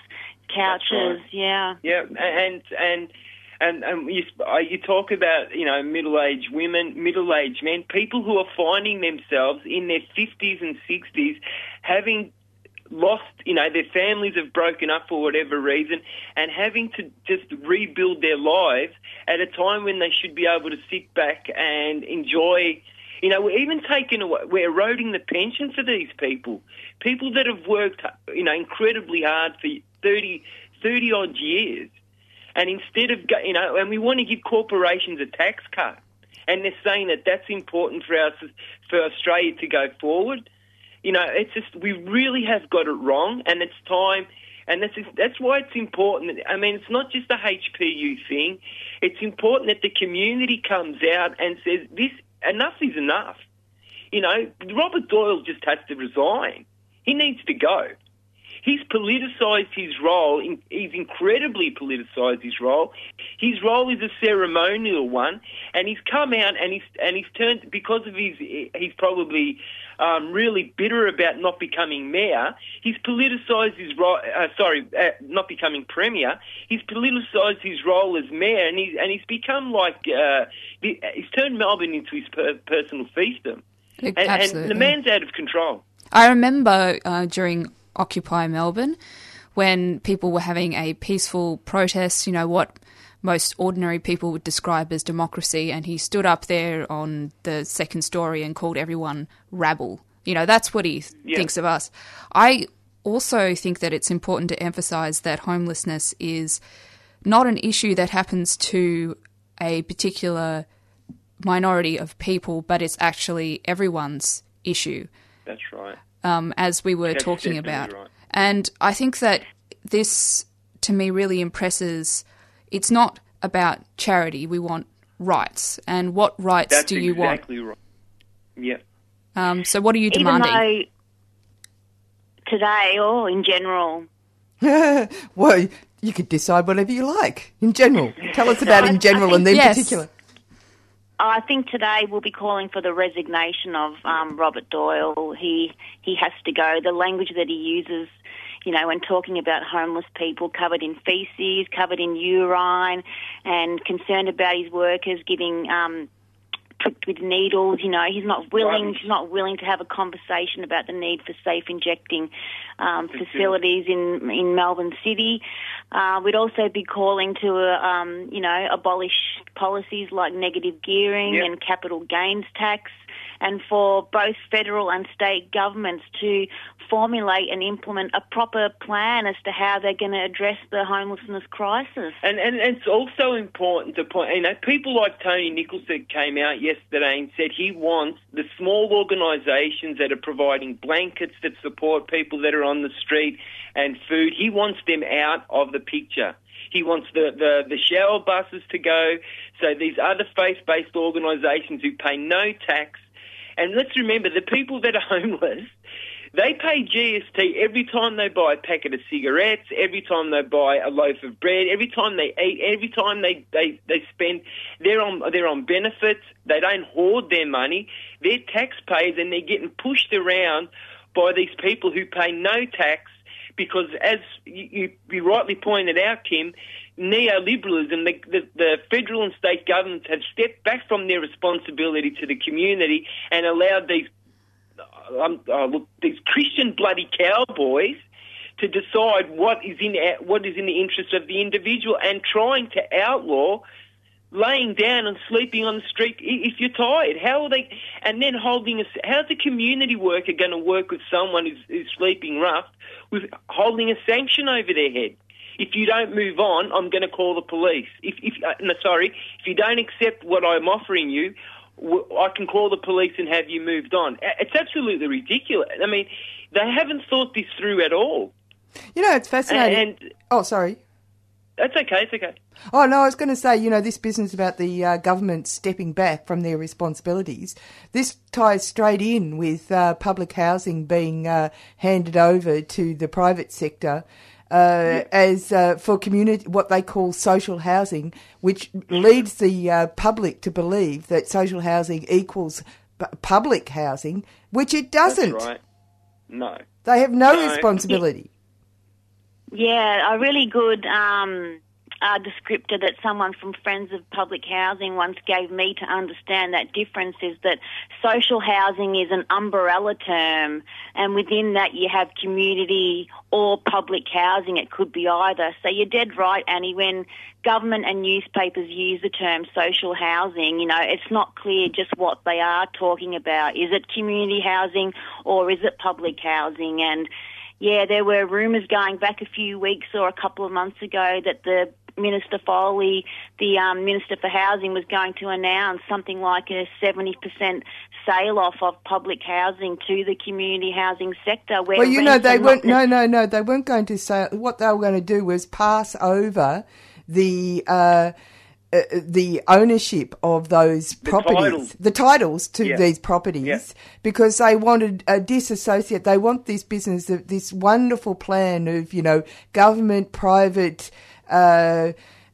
couches. right. Yeah. Yeah, and and and and you uh, you talk about you know middle-aged women, middle-aged men, people who are finding themselves in their fifties and sixties, having lost, you know, their families have broken up for whatever reason, and having to just rebuild their lives at a time when they should be able to sit back and enjoy. You know, we're even taking away, we're eroding the pension for these people. People that have worked, you know, incredibly hard for 30, 30 odd years. And instead of, you know, and we want to give corporations a tax cut. And they're saying that that's important for us, for Australia to go forward. You know, it's just, we really have got it wrong and it's time, and that's, that's why it's important. I mean, it's not just a HPU thing. It's important that the community comes out and says, this, enough is enough. You know, Robert Doyle just has to resign. He needs to go. He's politicised his role. in- He's incredibly politicised his role. His role is a ceremonial one, and he's come out and he's and he's turned because of his. He's probably um, really bitter about not becoming mayor. He's politicised his role. Uh, sorry, uh, not becoming premier. He's politicised his role as mayor, and he's and he's become like uh, he's turned Melbourne into his per, personal fiefdom. And, and the man's out of control. I remember uh, during Occupy Melbourne when people were having a peaceful protest, you know, what most ordinary people would describe as democracy, and he stood up there on the second story and called everyone rabble. You know, that's what he Yeah. thinks of us. I also think that it's important to emphasise that homelessness is not an issue that happens to a particular minority of people, but it's actually everyone's issue That's right. Um, as we were That's talking about. right. And I think that this, to me, really impresses. It's not about charity. We want rights. And what rights That's do you exactly right. Yeah. Um, so, what are you Even demanding? though today or in general, *laughs* well, you could decide whatever you like in general. Tell us about *laughs* in general and then Yes. particular. I think today we'll be calling for the resignation of um, Robert Doyle. He he has to go. The language that he uses, you know, when talking about homeless people covered in feces, covered in urine, and concerned about his workers giving um, pricked with needles. You know, he's not willing. He's not willing to have a conversation about the need for safe injecting um, facilities in in Melbourne City. Uh, we'd also be calling to, uh, um, you know, abolish policies like negative gearing Yep. and capital gains tax, and for both federal and state governments to formulate and implement a proper plan as to how they're going to address the homelessness crisis. And, and it's also important to point, you know, people like Tony Nicholson came out yesterday and said he wants the small organisations that are providing blankets that support people that are on the street and food, he wants them out of the picture. He wants the, the, the shower buses to go, so these other faith-based organisations who pay no tax. And let's remember, the people that are *laughs* homeless, they pay GST every time they buy a packet of cigarettes, every time they buy a loaf of bread, every time they eat, every time they, they, they spend. They're on they're on benefits. They don't hoard their money. They're taxpayers, and they're getting pushed around by these people who pay no tax because, as you, you, you rightly pointed out, Kim, neoliberalism, the, the, the federal and state governments have stepped back from their responsibility to the community and allowed these um, uh, look, these Christian bloody cowboys to decide what is in what is in the interest of the individual and trying to outlaw laying down and sleeping on the street if you're tired. How are they? And then holding a how's a community worker going to work with someone who's, who's sleeping rough with holding a sanction over their head? If you don't move on, I'm going to call the police. If, if uh, no, sorry, if you don't accept what I'm offering you, w- I can call the police and have you moved on. It's absolutely ridiculous. I mean, they haven't thought this through at all. You know, it's fascinating. And- oh, sorry. That's okay. It's okay. Oh no, I was going to say, you know, this business about the uh, government stepping back from their responsibilities. This ties straight in with uh, public housing being uh, handed over to the private sector uh, as uh, for community, what they call social housing, which leads the uh, public to believe that social housing equals pu- public housing, which it doesn't. That's right. No. They have no, No. responsibility. Yeah, a really good um, uh, descriptor that someone from Friends of Public Housing once gave me to understand that difference is that social housing is an umbrella term, and within that you have community or public housing. It could be either. So you're dead right, Annie. When government and newspapers use the term social housing, you know, it's not clear just what they are talking about. Is it community housing or is it public housing? And yeah, there were rumours going back a few weeks or a couple of months ago that the Minister Foley, the um, Minister for Housing, was going to announce something like a 70% sale off of public housing to the community housing sector. Where Well, you know, they weren't. No, no, no. They weren't going to say. What they were going to do was pass over the uh, uh, the ownership of those properties, titles. the titles to Yeah. these properties, Yeah. because they wanted a disassociate. They want this business, th- this wonderful plan of you know government, private. Uh,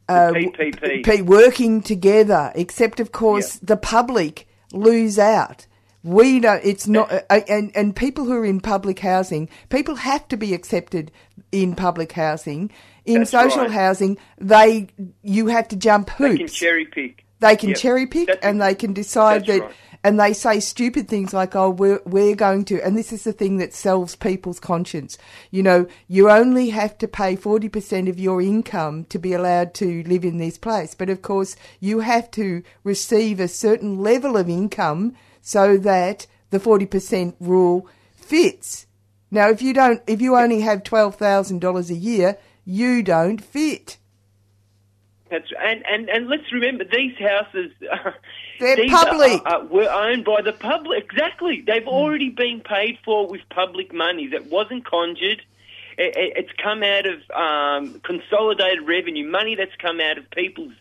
uh, PPP. Working together, except of course the public lose out. We don't. It's not. And and people who are in public housing, people have to be accepted in public housing. In That's social right. housing, they you have to jump hoops. They can cherry pick. They can Yep. cherry pick That's and they can decide that's that, right. And they say stupid things like, "Oh, we're we're going to," and this is the thing that sells people's conscience. You know, you only have to pay forty percent of your income to be allowed to live in this place, but of course, you have to receive a certain level of income so that the forty percent rule fits. Now, if you don't, if you only have twelve thousand dollars a year, you don't fit. That's and, and and let's remember these houses. *laughs* They're these public. Are, were owned by the public. Exactly, they've already been paid for with public money that wasn't conjured. It, it, it's come out of um, consolidated revenue, money that's come out of people's.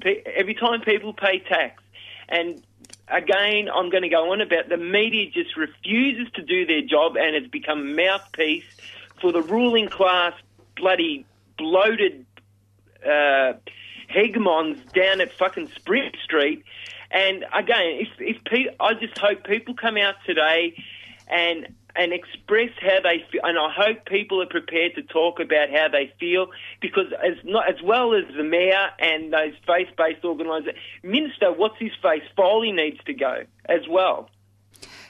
pe- Every time people pay tax, and again, I'm going to go on about the media just refuses to do their job, and it's become a mouthpiece for the ruling class, bloody bloated uh, hegemons down at fucking Spring Street. And again, if if pe- I just hope people come out today and and express how they feel, and I hope people are prepared to talk about how they feel, because as not as well as the mayor and those faith-based organisations, Minister, what's his face, Foley needs to go as well.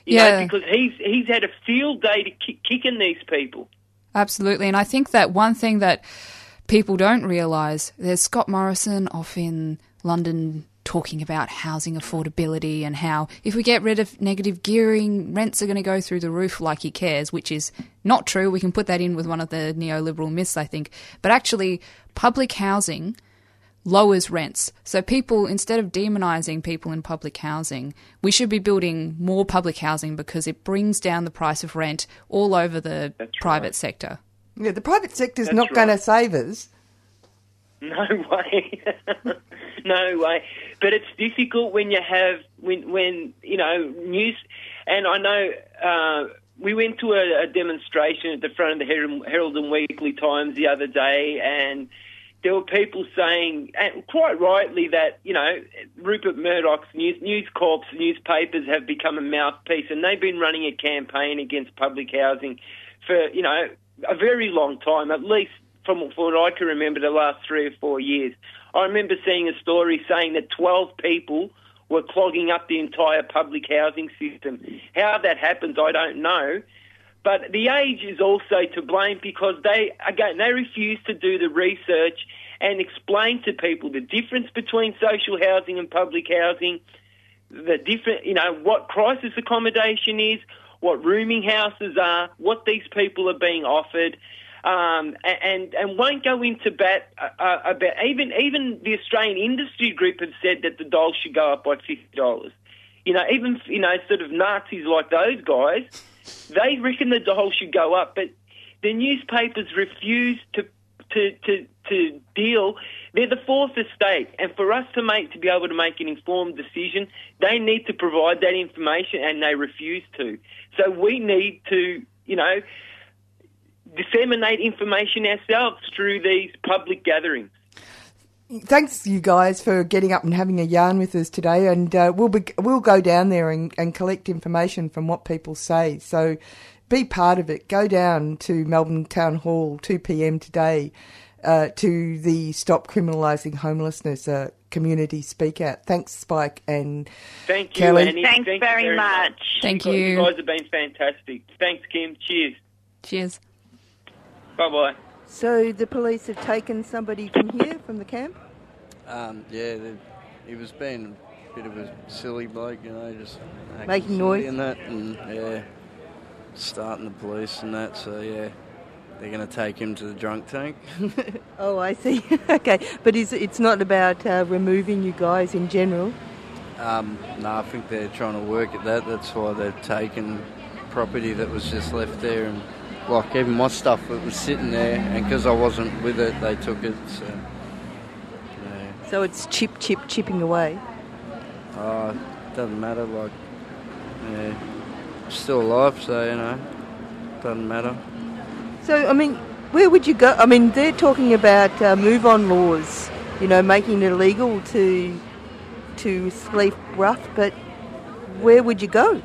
You Yeah. know, because he's he's had a field day to kick, kicking these people. Absolutely. And I think that one thing that people don't realise, there's Scott Morrison off in London talking about housing affordability and how if we get rid of negative gearing, rents are going to go through the roof like he cares, which is not true. We can put that in with one of the neoliberal myths, I think. But actually, public housing lowers rents. So people, instead of demonising people in public housing, we should be building more public housing because it brings down the price of rent all over the private sector. Yeah, the private sector's That's not going to save us. No way. *laughs* no way. But it's difficult when you have when when you know news. And I know uh, we went to a, a demonstration at the front of the Herald, Herald and Weekly Times the other day, and there were people saying, and quite rightly, that you know Rupert Murdoch's news, News Corp's newspapers have become a mouthpiece, and they've been running a campaign against public housing for you know a very long time, at least from what I can remember, the last three or four years. I remember seeing a story saying that 12 people were clogging up the entire public housing system. How that happens, I don't know. But the age is also to blame because they, again, they refuse to do the research and explain to people the difference between social housing and public housing, the different, you know, what crisis accommodation is, what rooming houses are, what these people are being offered, um, and and won't go into bat uh, about even even the Australian Industry Group have said that the dole should go up by fifty dollars. You know, even you know, sort of Nazis like those guys, they reckon the dole should go up, but the newspapers refuse to to to to deal. They're the fourth estate, and for us to make to be able to make an informed decision, they need to provide that information, and they refuse to. So we need to, you know, disseminate information ourselves through these public gatherings. Thanks, you guys, for getting up and having a yarn with us today. And uh, we'll be, we'll go down there and, and collect information from what people say. So be part of it. Go down to Melbourne Town Hall, 2 p.m. today, uh, to the Stop Criminalising Homelessness uh, community speak out. Thanks, Spike and Thank you, Kelly. Annie. Thanks Thank you very much. Thank You you. guys have been fantastic. Thanks, Kim. Cheers. Cheers. Bye bye. So the police have taken somebody from here, from the camp? Um, yeah, the, he was being a bit of a silly bloke, you know, just Making noise? and that, and yeah, starting the police and that. So yeah, they're going to take him to the drunk tank. *laughs* Oh, I see. *laughs* okay, but is it's not about uh, removing you guys in general. Um, no, I think they're trying to work at that. That's why they've taken property that was just left there, and like even my stuff that was sitting there, and because I wasn't with it, they took it. So, yeah. So it's chip, chip, chipping away. Uh, doesn't matter. Like, yeah, still alive, so you know, doesn't matter. So I mean, where would you go? I mean, they're talking about uh, move-on laws. You know, making it illegal to to sleep rough, but where would you go?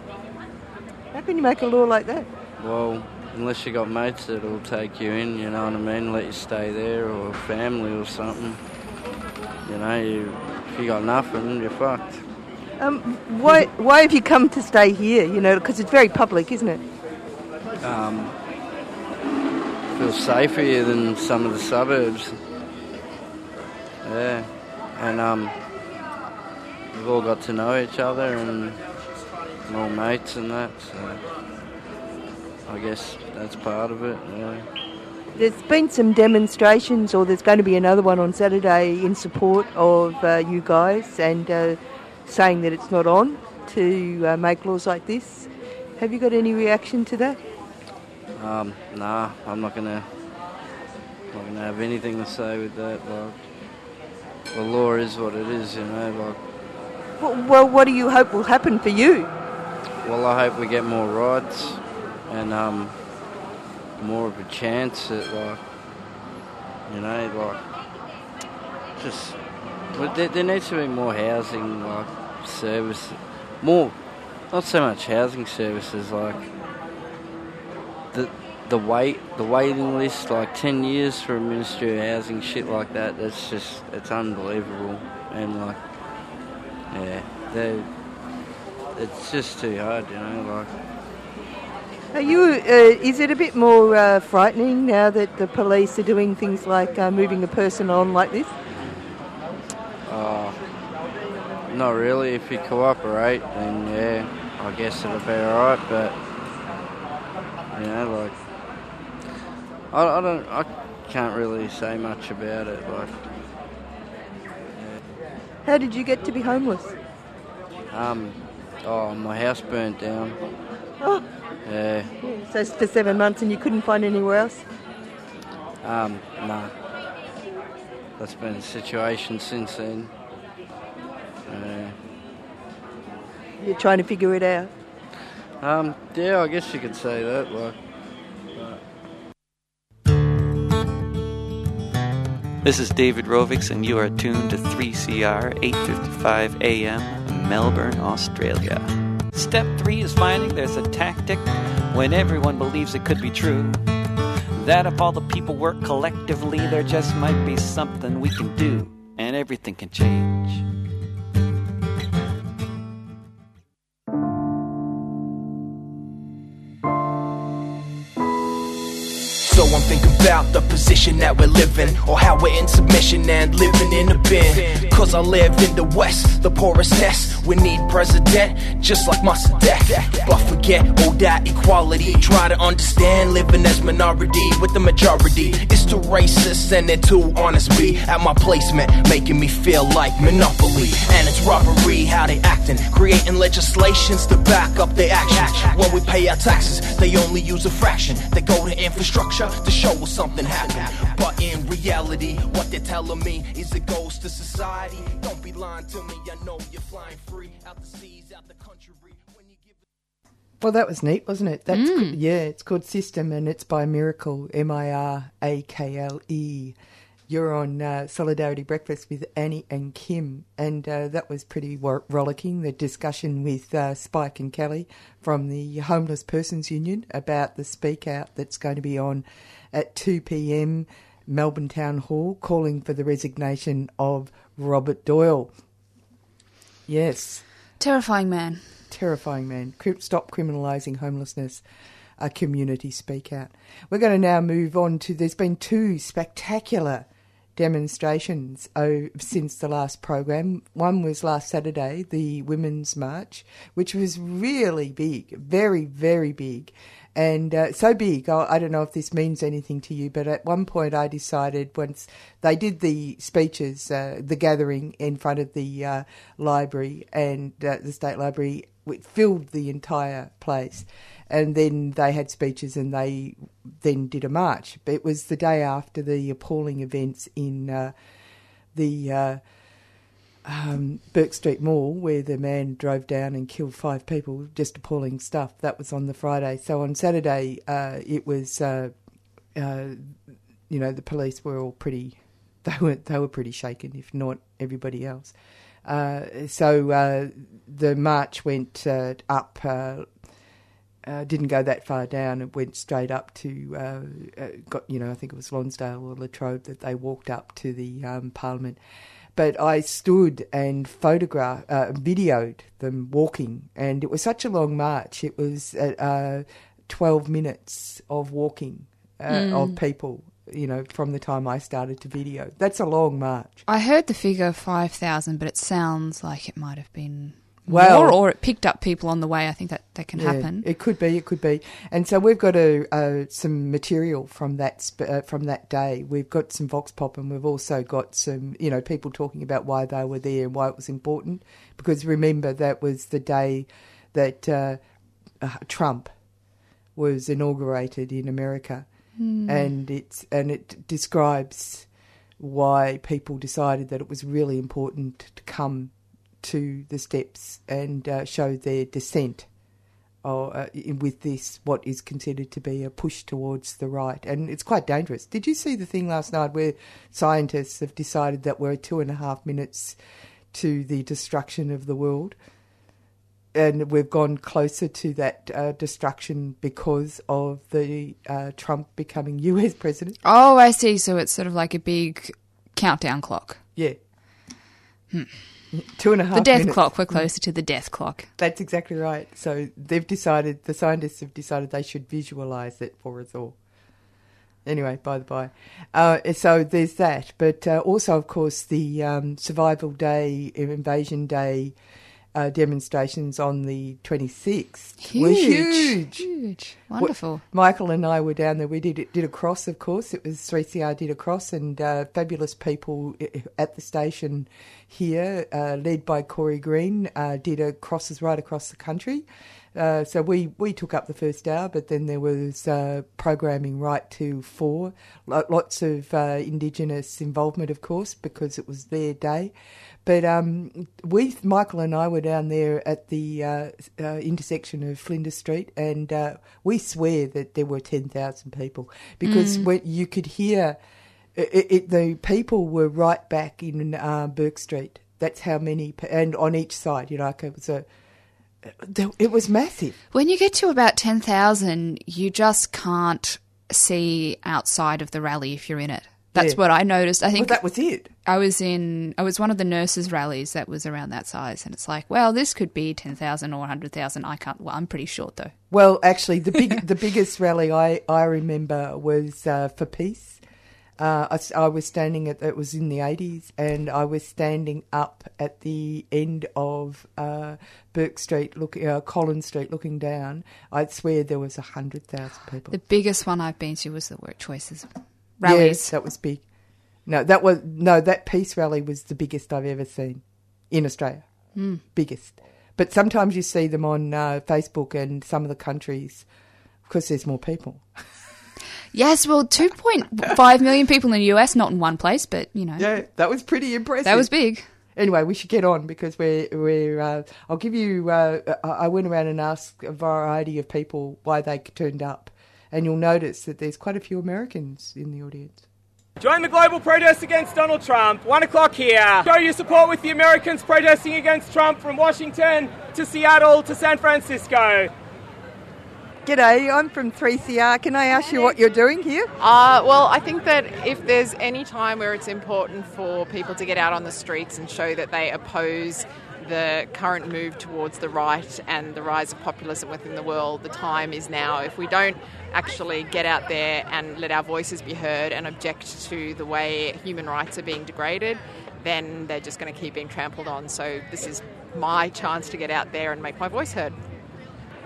How can you make a law like that? Well, unless you got mates that'll take you in, you know what I mean, let you stay there, or family or something. You know, you, if you got nothing, you're fucked. Um, why why have you come to stay here? You know, because it's very public, isn't it? Um, feels safer here than some of the suburbs. Yeah, and um, we've all got to know each other and all mates and that. So I guess that's part of it. Yeah. There's been some demonstrations, or there's going to be another one on Saturday in support of uh, you guys, and uh, saying that it's not on to uh, make laws like this. Have you got any reaction to that? Um, nah, I'm not gonna, not gonna have anything to say with that. Like, the law is what it is, you know. Like, Well, well, what do you hope will happen for you? well, I hope we get more rights and um, more of a chance at like, you know, like, just well, there, there needs to be more housing, like service, more, not so much housing services, like the the wait the waiting list, like ten years for a Ministry of Housing, shit like that. That's just it's unbelievable, and like, yeah, they, it's just too hard, you know, like. Are you? Uh, is it a bit more uh, frightening now that the police are doing things like uh, moving a person on like this? Uh, not really. If you cooperate, then yeah, I guess it'll be alright. But you know, like I, I don't, I can't really say much about it. Like, How did you get to be homeless? um, oh, my house burnt down. Oh, Yeah, so it's for seven months and you couldn't find anywhere else. um, nah. That's been the situation since then. Yeah. You're trying to figure it out. Um, yeah, I guess you could say that. Like, This is David Rovics, and you are tuned to 3CR 8:55 a.m. Melbourne, Australia. Step three is finding there's a tactic when everyone believes it could be true. That if all the people work collectively, there just might be something we can do, and everything can change. So I'm thinking about the position that we're living, or how we're in submission and living in a bin. Cause I live in the West, the poorest nest. We need president, just like Mossadegh. But forget all that equality. Try to understand living as minority with the majority. It's too racist and they're too honest. Be at my placement, making me feel like monopoly. And it's robbery how they acting, creating legislations to back up their action. When we pay our taxes, they only use a fraction. They go to infrastructure to show us something happened. But in reality, what they're telling me is it goes to society. Don't be lying to me, I know you're flying free out the seas, out the country. Well, that was neat, wasn't it? That's Mm. co- yeah, it's called System, and it's by Mirakle, M I R A K L E. You're on uh, Solidarity Breakfast with Annie and Kim, and uh, that was pretty wor- rollicking. The discussion with uh, Spike and Kelly from the Homeless Persons Union about the speak out that's going to be on at 2 p.m. Melbourne Town Hall, calling for the resignation of Robert Doyle. Yes Terrifying man. terrifying man. Stop criminalising homelessness. A community speak out. We're going to now move on to. There's been two spectacular demonstrations oh, since the last program. One was last Saturday, the Women's March, which was really big, very, very big. and uh, so big. I, I don't know if this means anything to you, but at one point I decided once they did the speeches, uh, the gathering in front of the uh, library and uh, the state library, it filled the entire place. And then they had speeches, and they then did a march. It was the day after the appalling events in uh, the uh, um, Bourke Street Mall, where the man drove down and killed five people. Just appalling stuff. That was on the Friday. So on Saturday, uh, it was, uh, uh, you know, the police were all pretty. *laughs* They were they were pretty shaken, if not everybody else. Uh, so the march went up. Uh, didn't go that far down. It went straight up to uh, uh, got you know I think it was Lonsdale or Latrobe that they walked up to the um, Parliament. But I stood and photographed, uh, videoed them walking, and it was such a long march. It was uh, twelve minutes of walking uh, Mm. of people. You know, from the time I started to video, that's a long march. I heard the figure 5,000, but it sounds like it might have been Well- or it picked up people on the way. I think that, that can Yeah, happen. It could be, it could be. And so we've got a, uh, some material from that uh, from that day. We've got some vox pop, and we've also got some, you know, people talking about why they were there and why it was important. Because remember, that was the day that uh, uh, Trump was inaugurated in America, Hmm. and it's and it describes why people decided that it was really important to come to the steps and uh, show their dissent or, uh, in- with this, what is considered to be a push towards the right. And it's quite dangerous. Did you see the thing last night where scientists have decided that we're two and a half minutes to the destruction of the world? And we've gone closer to that uh, destruction because of the uh, Trump becoming *laughs* US president. Oh, I see. So it's sort of like a big countdown clock. Yeah. Two and a half The death minutes. clock. We're closer to the death clock. That's exactly right. So they've decided, the scientists have decided they should visualize it for us all. Anyway, by the by. Uh, so there's that. But uh, also, of course, the um, Survival Day, Invasion Day uh, demonstrations on the 26th were huge. Huge. Wonderful. Michael and I were down there. We did did a cross, of course. It was 3CR did a cross, and uh, fabulous people at the station here, uh, led by Corey Green, uh, did a crosses right across the country. Uh, so we, we took up the first hour, but then there was uh, programming right to four. Lo- Lots of uh, Indigenous involvement, of course, because it was their day. But um, we, Michael and I, were down there at the uh, uh, intersection of Flinders Street, and uh, we swear that there were ten thousand people because Mm. when you could hear it, it, the people were right back in uh, Bourke Street. That's how many, and on each side, you know, like it was a, it was massive. When you get to about 10,000, you just can't see outside of the rally if you're in it. That's Yeah. what I noticed. I think Well, that was it. I was in, I was one of the nurses' rallies that was around that size. And it's like, well, this could be 10,000 or 100,000. I can't, well, I'm pretty short though. Well, actually, the big, *laughs* the biggest rally I, I remember was uh, for peace. Uh, I, I was standing at it was in the eighties, and I was standing up at the end of uh, Bourke Street, looking uh, Collins Street, looking down. I'd swear there was a hundred thousand people. The biggest one I've been to was the work choices Yes, rallies. that was big. No, that was no that peace rally was the biggest I've ever seen in Australia. Mm. Biggest. But sometimes you see them on uh, Facebook and some of the countries because there's more people. *laughs* Yes, well, 2.5 million people in the US, not in one place, but, you know. Yeah, that was pretty impressive. That was big. Anyway, we should get on because we're we're. Uh, I'll give you. Uh, I I went around and asked a variety of people why they turned up, and you'll notice that there's quite a few Americans in the audience. Join the global protest against Donald Trump. One o'clock here. Show your support with the Americans protesting against Trump from Washington to Seattle to San Francisco. G'day, I'm from 3CR. Can I ask you what you're doing here? Uh, well, I think that if there's any time where it's important for people to get out on the streets and show that they oppose the current move towards the right and the rise of populism within the world, the time is now. If we don't actually get out there and let our voices be heard and object to the way human rights are being degraded, then they're just going to keep being trampled on. So this is my chance to get out there and make my voice heard.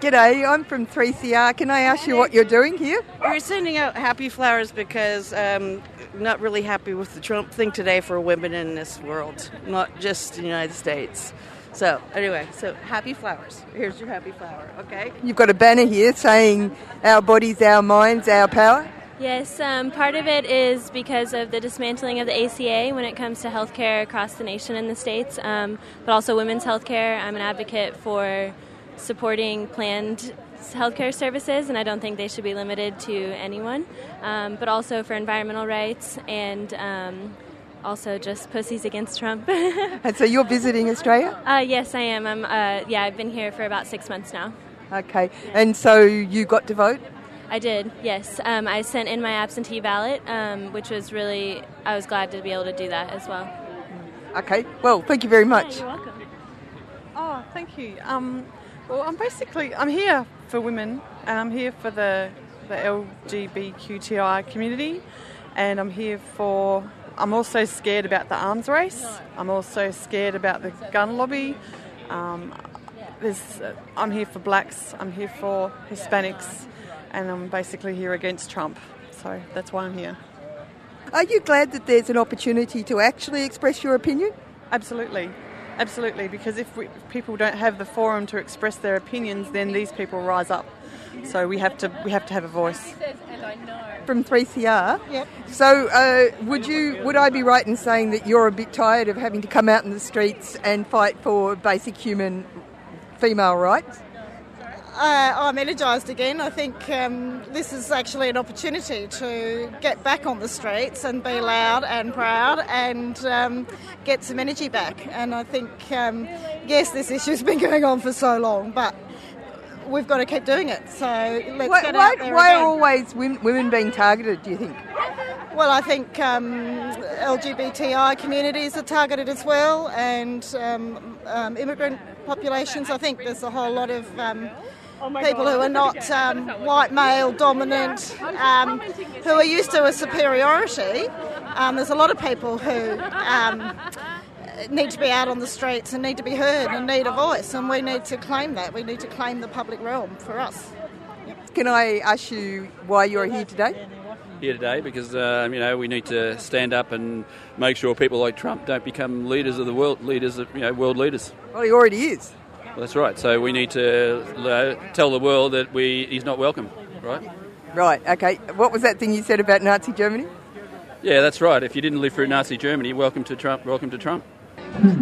G'day, I'm from 3CR. Can I ask you what you're doing here? We're sending out happy flowers because um, not really happy with the Trump thing today for women in this world, not just the United States. So anyway, so happy flowers. Here's your happy flower. Okay. You've got a banner here saying our bodies, our minds, our power. Yes, um, part of it is because of the dismantling of the ACA when it comes to healthcare across the nation in the states, um, but also women's healthcare. I'm an advocate for supporting planned healthcare services, and I don't think they should be limited to anyone. Um, but also for environmental rights and um, also just pussies against Trump. *laughs* And so you're visiting Australia? uh, yes, I am. I'm. Uh, yeah, I've been here for about six months now. Okay. And so you got to vote? I did, yes. Um, I sent in my absentee ballot, um, which was really, I was glad to be able to do that as well. Okay. Well, thank you very much. you're welcome. Oh, thank you. Well, I'm basically I'm here for women, and I'm here for the the LGBTQI community, and I'm here for. I'm also scared about the arms race. I'm also scared about the gun lobby. Um, there's, uh, I'm here for blacks. I'm here for Hispanics, and I'm basically here against Trump. So that's why I'm here. Are you glad that there's an opportunity to actually express your opinion? Absolutely. Absolutely, because if, we, if people don't have the forum to express their opinions, then these people rise up. So we have to we have to have a voice. From 3CR. Yep. So, uh, would you would I be right in saying that you're a bit tired of having to come out in the streets and fight for basic human female rights? Uh, I'm energised again. I think um, this is actually an opportunity to get back on the streets and be loud and proud and um, get some energy back. And I think, um, yes, this issue's been *laughs* going on for so long, but we've got to keep doing it. So let's Why, get why, out there why again. are always women, women being targeted? Do you think? Well, I think um, LGBTI communities are targeted as well, and um, um, immigrant populations. I think there's a whole lot of um, people who are not um, white male dominant, um, who are used to a superiority. Um, there's a lot of people who um, need to be out on the streets and need to be heard and need a voice, and we need to claim that. We need to claim the public realm for us. Can I ask you why you're here today? here today because uh, you know we need to stand up and make sure people like Trump don't become leaders of the world, leaders of you know world leaders. Well, he already is. Well, that's right. So we need to uh, tell the world that we he's not welcome, right? Right. Okay. What was that thing you said about Nazi Germany? Yeah, that's right. If you didn't live through Nazi Germany, welcome to Trump. Welcome to Trump.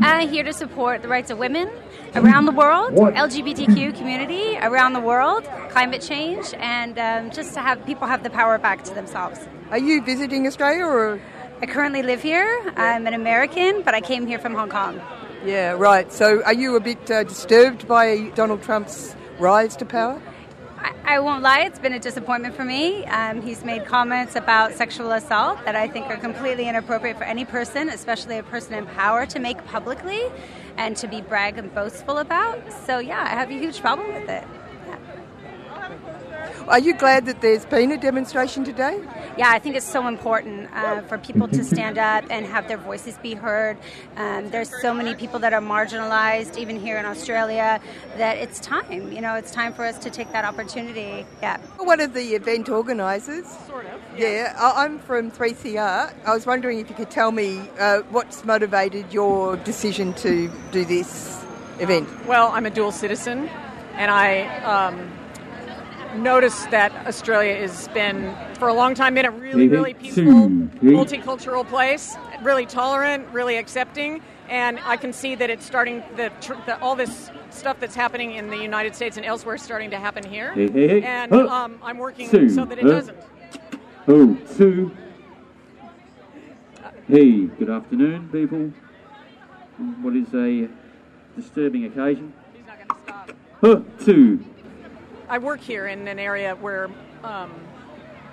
I'm here to support the rights of women around the world, LGBTQ community around the world, climate change, and um, just to have people have the power back to themselves. Are you visiting Australia or? I currently live here. I'm an American, but I came here from Hong Kong. Yeah. Right. So, are you a bit uh, disturbed by Donald Trump's rise to power? I, won't lie, it's been a disappointment for me. Um, he's made comments about sexual assault that I think are completely inappropriate for any person, especially a person in power, to make publicly and to be brag and boastful about. So, yeah, I have a huge problem with it. Are you glad that there's been a demonstration today? Yeah, I think it's so important uh, for people to stand up and have their voices be heard. Um, there's so many people that are marginalized, even here in Australia, that it's time. You know, it's time for us to take that opportunity. Yeah. One of the event organisers. Sort of. Yeah, I- I'm from 3CR. I was wondering if you could tell me uh, what's motivated your decision to do this event. Well, I'm a dual citizen, and I um, noticed that Australia has been, for a long time, been a really, really peaceful, multicultural place, really tolerant, really accepting. And I can see that it's starting, the, tr- the, all this stuff that's happening in the United States and elsewhere is starting to happen here. And um, I'm working so that it doesn't. Oh, two. Hey, good afternoon, people. What is a disturbing occasion? Huh, two. I work here in an area where um,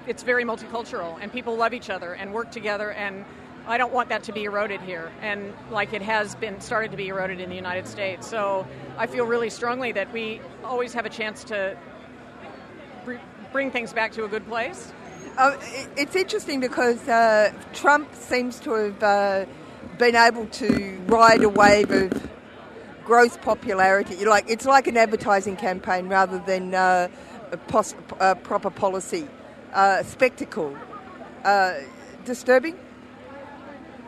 it's very multicultural and people love each other and work together and I don't want that to be eroded here and like it has been started to be eroded in the United States. So I feel really strongly that we always have a chance to br- bring things back to a good place. Uh, it's interesting because uh, Trump seems to have uh, been able to ride a wave of gross popularity. Like it's like an advertising campaign rather than uh, a pos- uh, proper policy. Uh, spectacle. Uh, disturbing.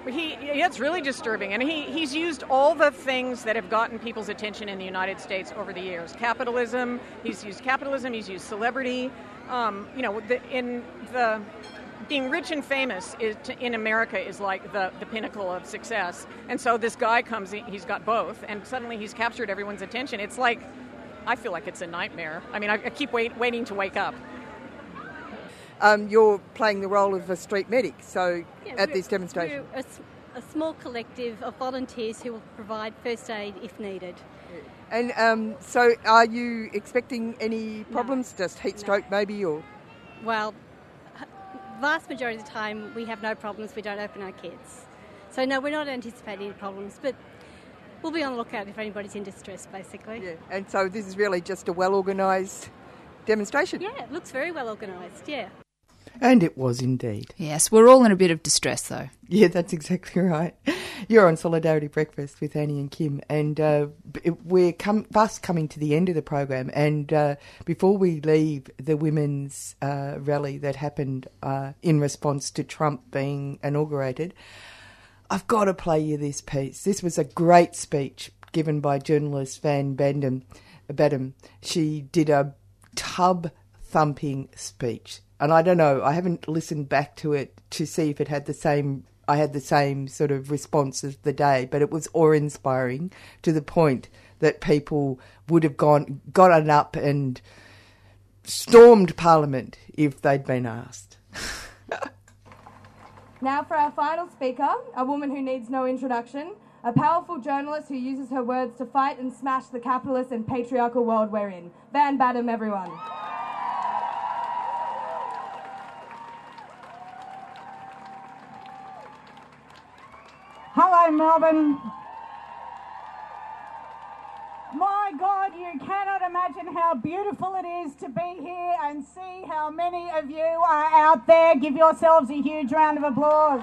He, yeah, it's really disturbing, and he, he's used all the things that have gotten people's attention in the United States over the years. Capitalism. He's used capitalism. He's used celebrity. Um, you know, the, in the being rich and famous is to, in America is like the, the pinnacle of success. And so this guy comes, in, he's got both, and suddenly he's captured everyone's attention. It's like, I feel like it's a nightmare. I mean, I, I keep wait, waiting to wake up. Um, you're playing the role of a street medic, so Yeah, at we're- this demonstration. We're a, s- a small collective of volunteers who will provide first aid if needed. And um, so, are you expecting any problems? Just heat stroke, maybe, or Well, h- vast majority of the time we have no problems. We don't open our kids. So no, we're not anticipating any problems, but we'll be on the lookout if anybody's in distress, basically. Yeah. and so this is really just a well organised demonstration. Yeah, it looks very well organised. Yeah. And it was indeed. Yes, we're all in a bit of distress though. Yeah, that's exactly *laughs* right. You're on Solidarity Breakfast with Annie and Kim, and uh, we're come, fast coming to the end of the program. And uh, before we leave the women's uh, rally that happened uh, in response to Trump being inaugurated, I've got to play you this piece. This was a great speech given by journalist Van Bandam. Badham. She did a tub thumping speech. And I don't know, I haven't listened back to it to see if it had the same I had the same sort of response as the day, but it was awe inspiring to the point that people would have gone gotten up and stormed Parliament if they'd been asked. *laughs* Now, for our final speaker, a woman who needs no introduction, a powerful journalist who uses her words to fight and smash the capitalist and patriarchal world we're in. Van Badham, everyone. Hello, Melbourne. My God, you cannot imagine how beautiful it is to be here and see how many of you are out there. Give yourselves a huge round of applause.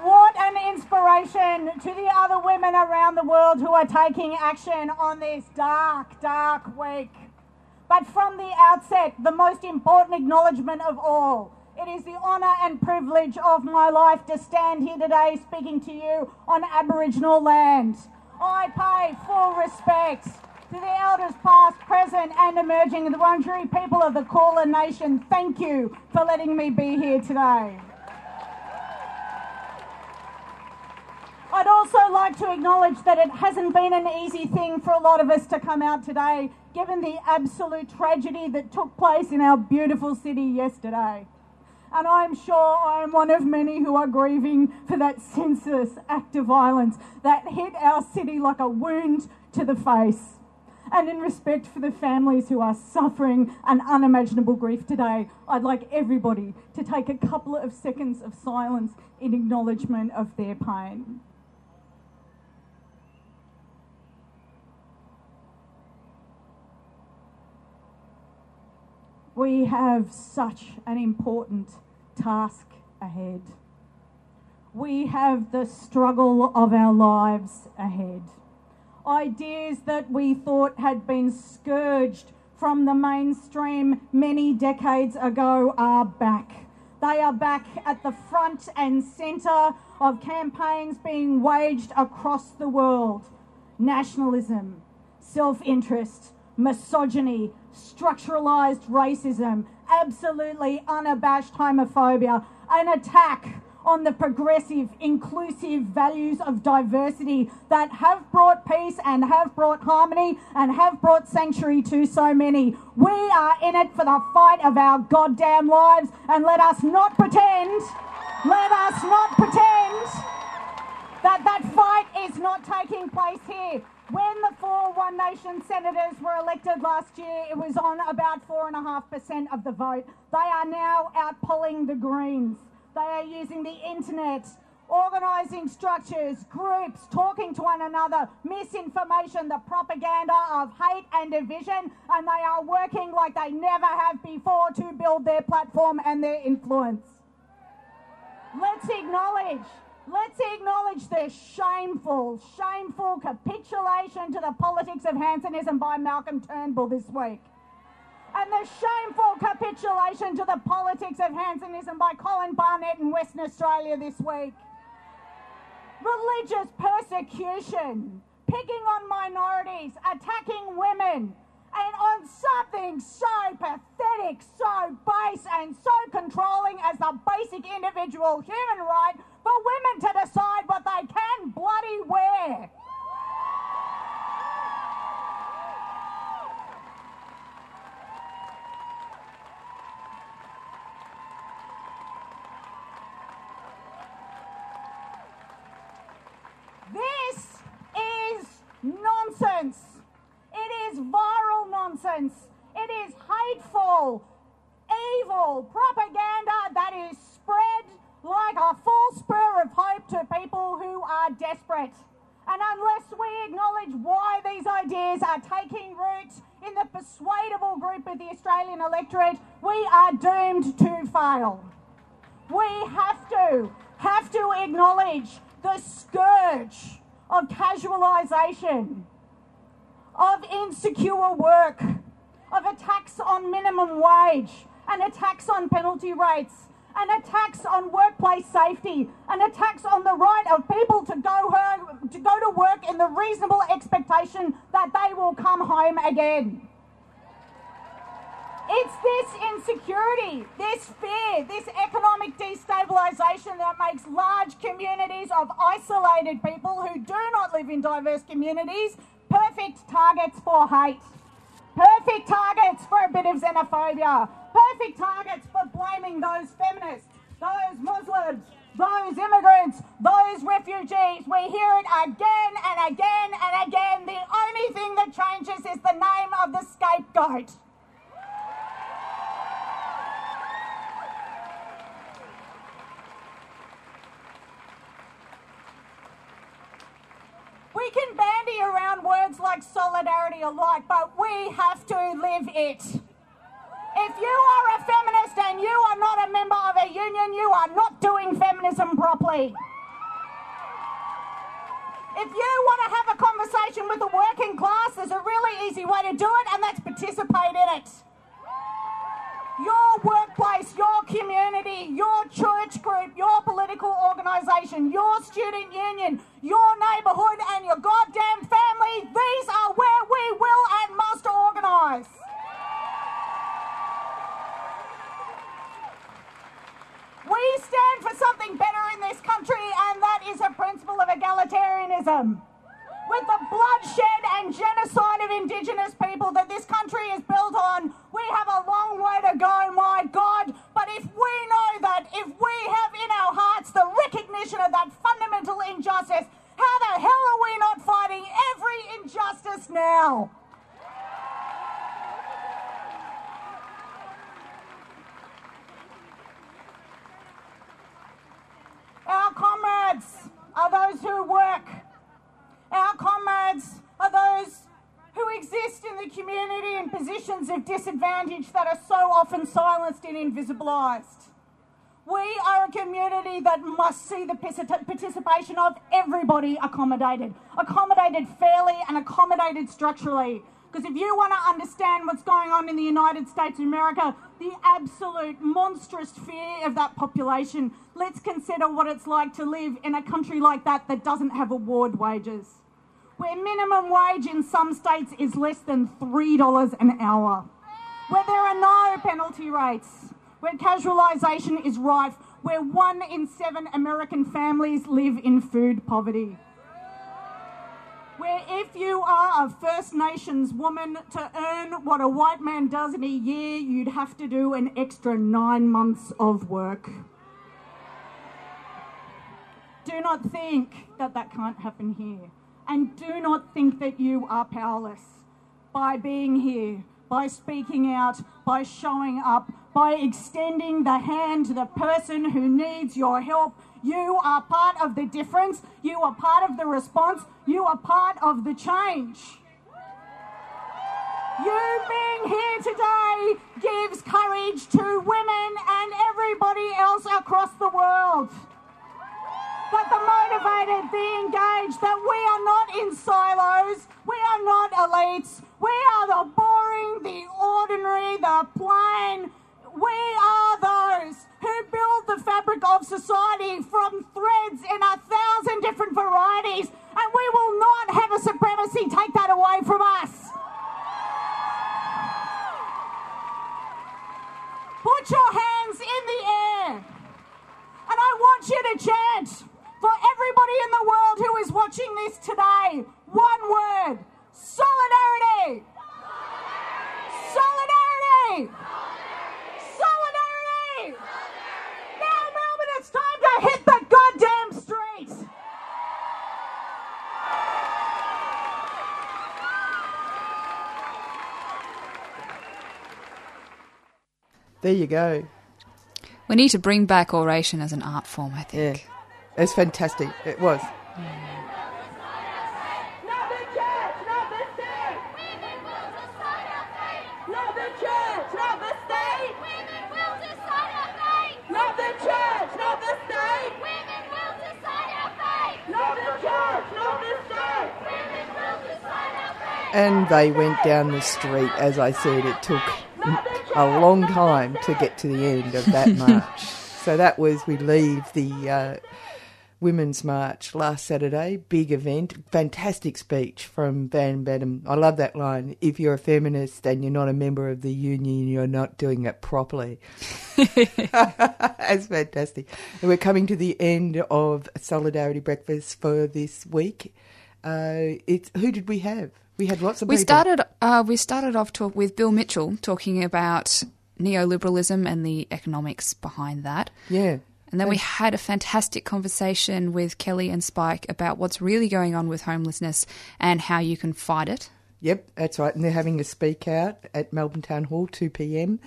What an inspiration to the other women around the world who are taking action on this dark, dark week. But from the outset, the most important acknowledgement of all. It is the honour and privilege of my life to stand here today speaking to you on Aboriginal land. I pay full respect to the elders past, present and emerging, the Wurundjeri people of the Kulin Nation. Thank you for letting me be here today. I'd also like to acknowledge that it hasn't been an easy thing for a lot of us to come out today, given the absolute tragedy that took place in our beautiful city yesterday. And I'm sure I am one of many who are grieving for that senseless act of violence that hit our city like a wound to the face. And in respect for the families who are suffering an unimaginable grief today, I'd like everybody to take a couple of seconds of silence in acknowledgement of their pain. We have such an important task ahead. We have the struggle of our lives ahead. Ideas that we thought had been scourged from the mainstream many decades ago are back. They are back at the front and centre of campaigns being waged across the world. Nationalism, self interest, misogyny, structuralised racism, absolutely unabashed homophobia, an attack on the progressive, inclusive values of diversity that have brought peace and have brought harmony and have brought sanctuary to so many. We are in it for the fight of our goddamn lives, and let us not pretend, let us not pretend that that fight is not taking place here. When the four One Nation senators were elected last year, it was on about 4.5% of the vote. They are now out polling the Greens. They are using the internet, organising structures, groups, talking to one another, misinformation, the propaganda of hate and division, and they are working like they never have before to build their platform and their influence. Let's acknowledge Let's acknowledge the shameful, shameful capitulation to the politics of Hansonism by Malcolm Turnbull this week. And the shameful capitulation to the politics of Hansonism by Colin Barnett in Western Australia this week. Religious persecution, picking on minorities, attacking women, and on something so pathetic, so base, and so controlling as the basic individual human right for women to decide what they can bloody wear. It is hateful, evil propaganda that is spread like a full spur of hope to people who are desperate. And unless we acknowledge why these ideas are taking root in the persuadable group of the Australian electorate, we are doomed to fail. We have to, have to acknowledge the scourge of casualisation, of insecure work, of attacks on minimum wage, and attacks on penalty rates, and attacks on workplace safety, and attacks on the right of people to go home, to go to work in the reasonable expectation that they will come home again. It's this insecurity, this fear, this economic destabilisation that makes large communities of isolated people who do not live in diverse communities perfect targets for hate. Perfect targets for a bit of xenophobia. Perfect targets for blaming those feminists, those Muslims, those immigrants, those refugees. We hear it again and again and again. The only thing that changes is the name of the scapegoat. We can bandy around words like solidarity a lot, but we have to live it. If you are a feminist and you are not a member of a union, you are not doing feminism properly. If you want to have a conversation with the working class, there's a really easy way to do it, and that's participate in it. Your workplace, your community, your church group, your political organisation, your student union, your neighbourhood, and your goddamn family, these are where we will and must organise. We stand for something better in this country, and that is a principle of egalitarianism. With the bloodshed and genocide of Indigenous people that this country is built on, we have a long way to go, my God. But if we know that, if we have in our hearts the recognition of that fundamental injustice, how the hell are we not fighting every injustice now? Our comrades are those who work. Our comrades are those who exist in the community in positions of disadvantage that are so often silenced and invisibilised. We are a community that must see the participation of everybody accommodated, accommodated fairly and accommodated structurally. Because if you want to understand what's going on in the United States of America, the absolute monstrous fear of that population, let's consider what it's like to live in a country like that that doesn't have award wages. Where minimum wage in some states is less than $3 an hour. Where there are no penalty rates. Where casualisation is rife. Where one in seven American families live in food poverty where if you are a First Nations woman to earn what a white man does in a year, you'd have to do an extra nine months of work. Do not think that that can't happen here. And do not think that you are powerless by being here, by speaking out, by showing up, by extending the hand to the person who needs your help. You are part of the difference. You are part of the response. You are part of the change. You being here today gives courage to women and everybody else across the world. that the motivated, the engaged, that we are not in silos, we are not elites, we are the boring, the ordinary, the plain. We are those who build the fabric of society from threads in a thousand different varieties, and we will not have a supremacy take that away from us. Put your hands in the air. And I want you to chant for everybody in the world who is watching this today one word solidarity. Solidarity. Solidarity. Now, Melbourne, it's time to hit the goddamn streets. There you go. We need to bring back oration as an art form, I think. Yeah. It's fantastic. It was. Not the church, not the state. Women will decide our fate. Not the church, not the state. Women will decide our fate. Not the church, not the state. Women will decide our fate. And they went down the street. As I said, it took a long time to get to the end of that *laughs* march. so that was, we leave the uh, Women's March last Saturday. Big event. Fantastic speech from Van Badham. I love that line. If you're a feminist and you're not a member of the union, you're not doing it properly. *laughs* *laughs* That's fantastic. And we're coming to the end of Solidarity Breakfast for this week. Uh, it's who did we have? We had lots of We people. started. Uh, we started off talk with Bill Mitchell talking about neoliberalism and the economics behind that. Yeah. And then we had a fantastic conversation with Kelly and Spike about what's really going on with homelessness and how you can fight it. Yep, that's right. And they're having a speak out at Melbourne Town Hall, 2 p.m.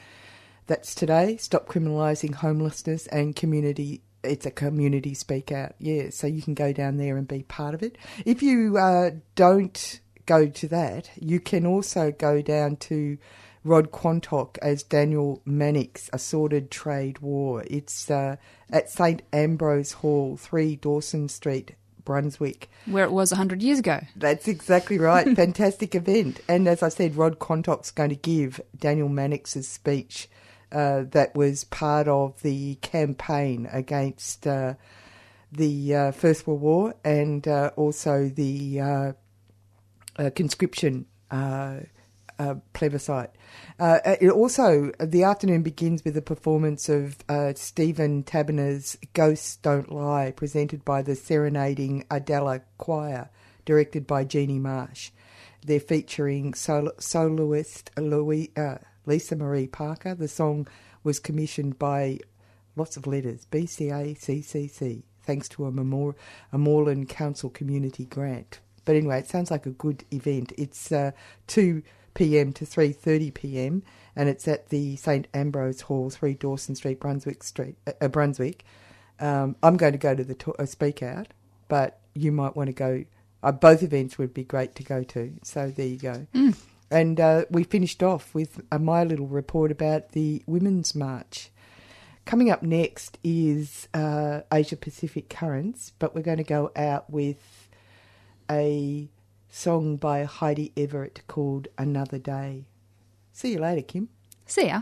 That's today. Stop criminalising homelessness and community. It's a community speak out. Yeah, so you can go down there and be part of it. If you uh, don't go to that, you can also go down to Rod Quantock as Daniel Mannix, A Sordid Trade War. It's uh, at St Ambrose Hall, 3 Dawson Street, Brunswick. Where it was 100 years ago. That's exactly right. *laughs* Fantastic event. And as I said, Rod Quantock's going to give Daniel Mannix's speech uh, that was part of the campaign against uh, the uh, First World War and uh, also the uh, conscription uh, uh, plebiscite. Uh, it also, the afternoon begins with a performance of uh, Stephen Taberner's Ghosts Don't Lie, presented by the Serenading Adela Choir, directed by Jeannie Marsh. They're featuring sol- soloist Louis, Lisa Marie Parker. The song was commissioned by lots of letters, BCACCC, thanks to a, Memor- a Moreland Council community grant. But anyway, it sounds like a good event. It's uh, 2 p.m. to 3:30 p.m. and it's at the St Ambrose Hall, 3 Dawson Street, Brunswick Street, uh, Brunswick. Um, I'm going to go to the to- uh, speak out, but you might want to go. Uh, both events would be great to go to. So there you go. Mm. And uh, we finished off with uh, my little report about the Women's March. Coming up next is uh, Asia Pacific Currents, but we're going to go out with a song by Heidi Everett called Another Day. See you later, Kim. See ya.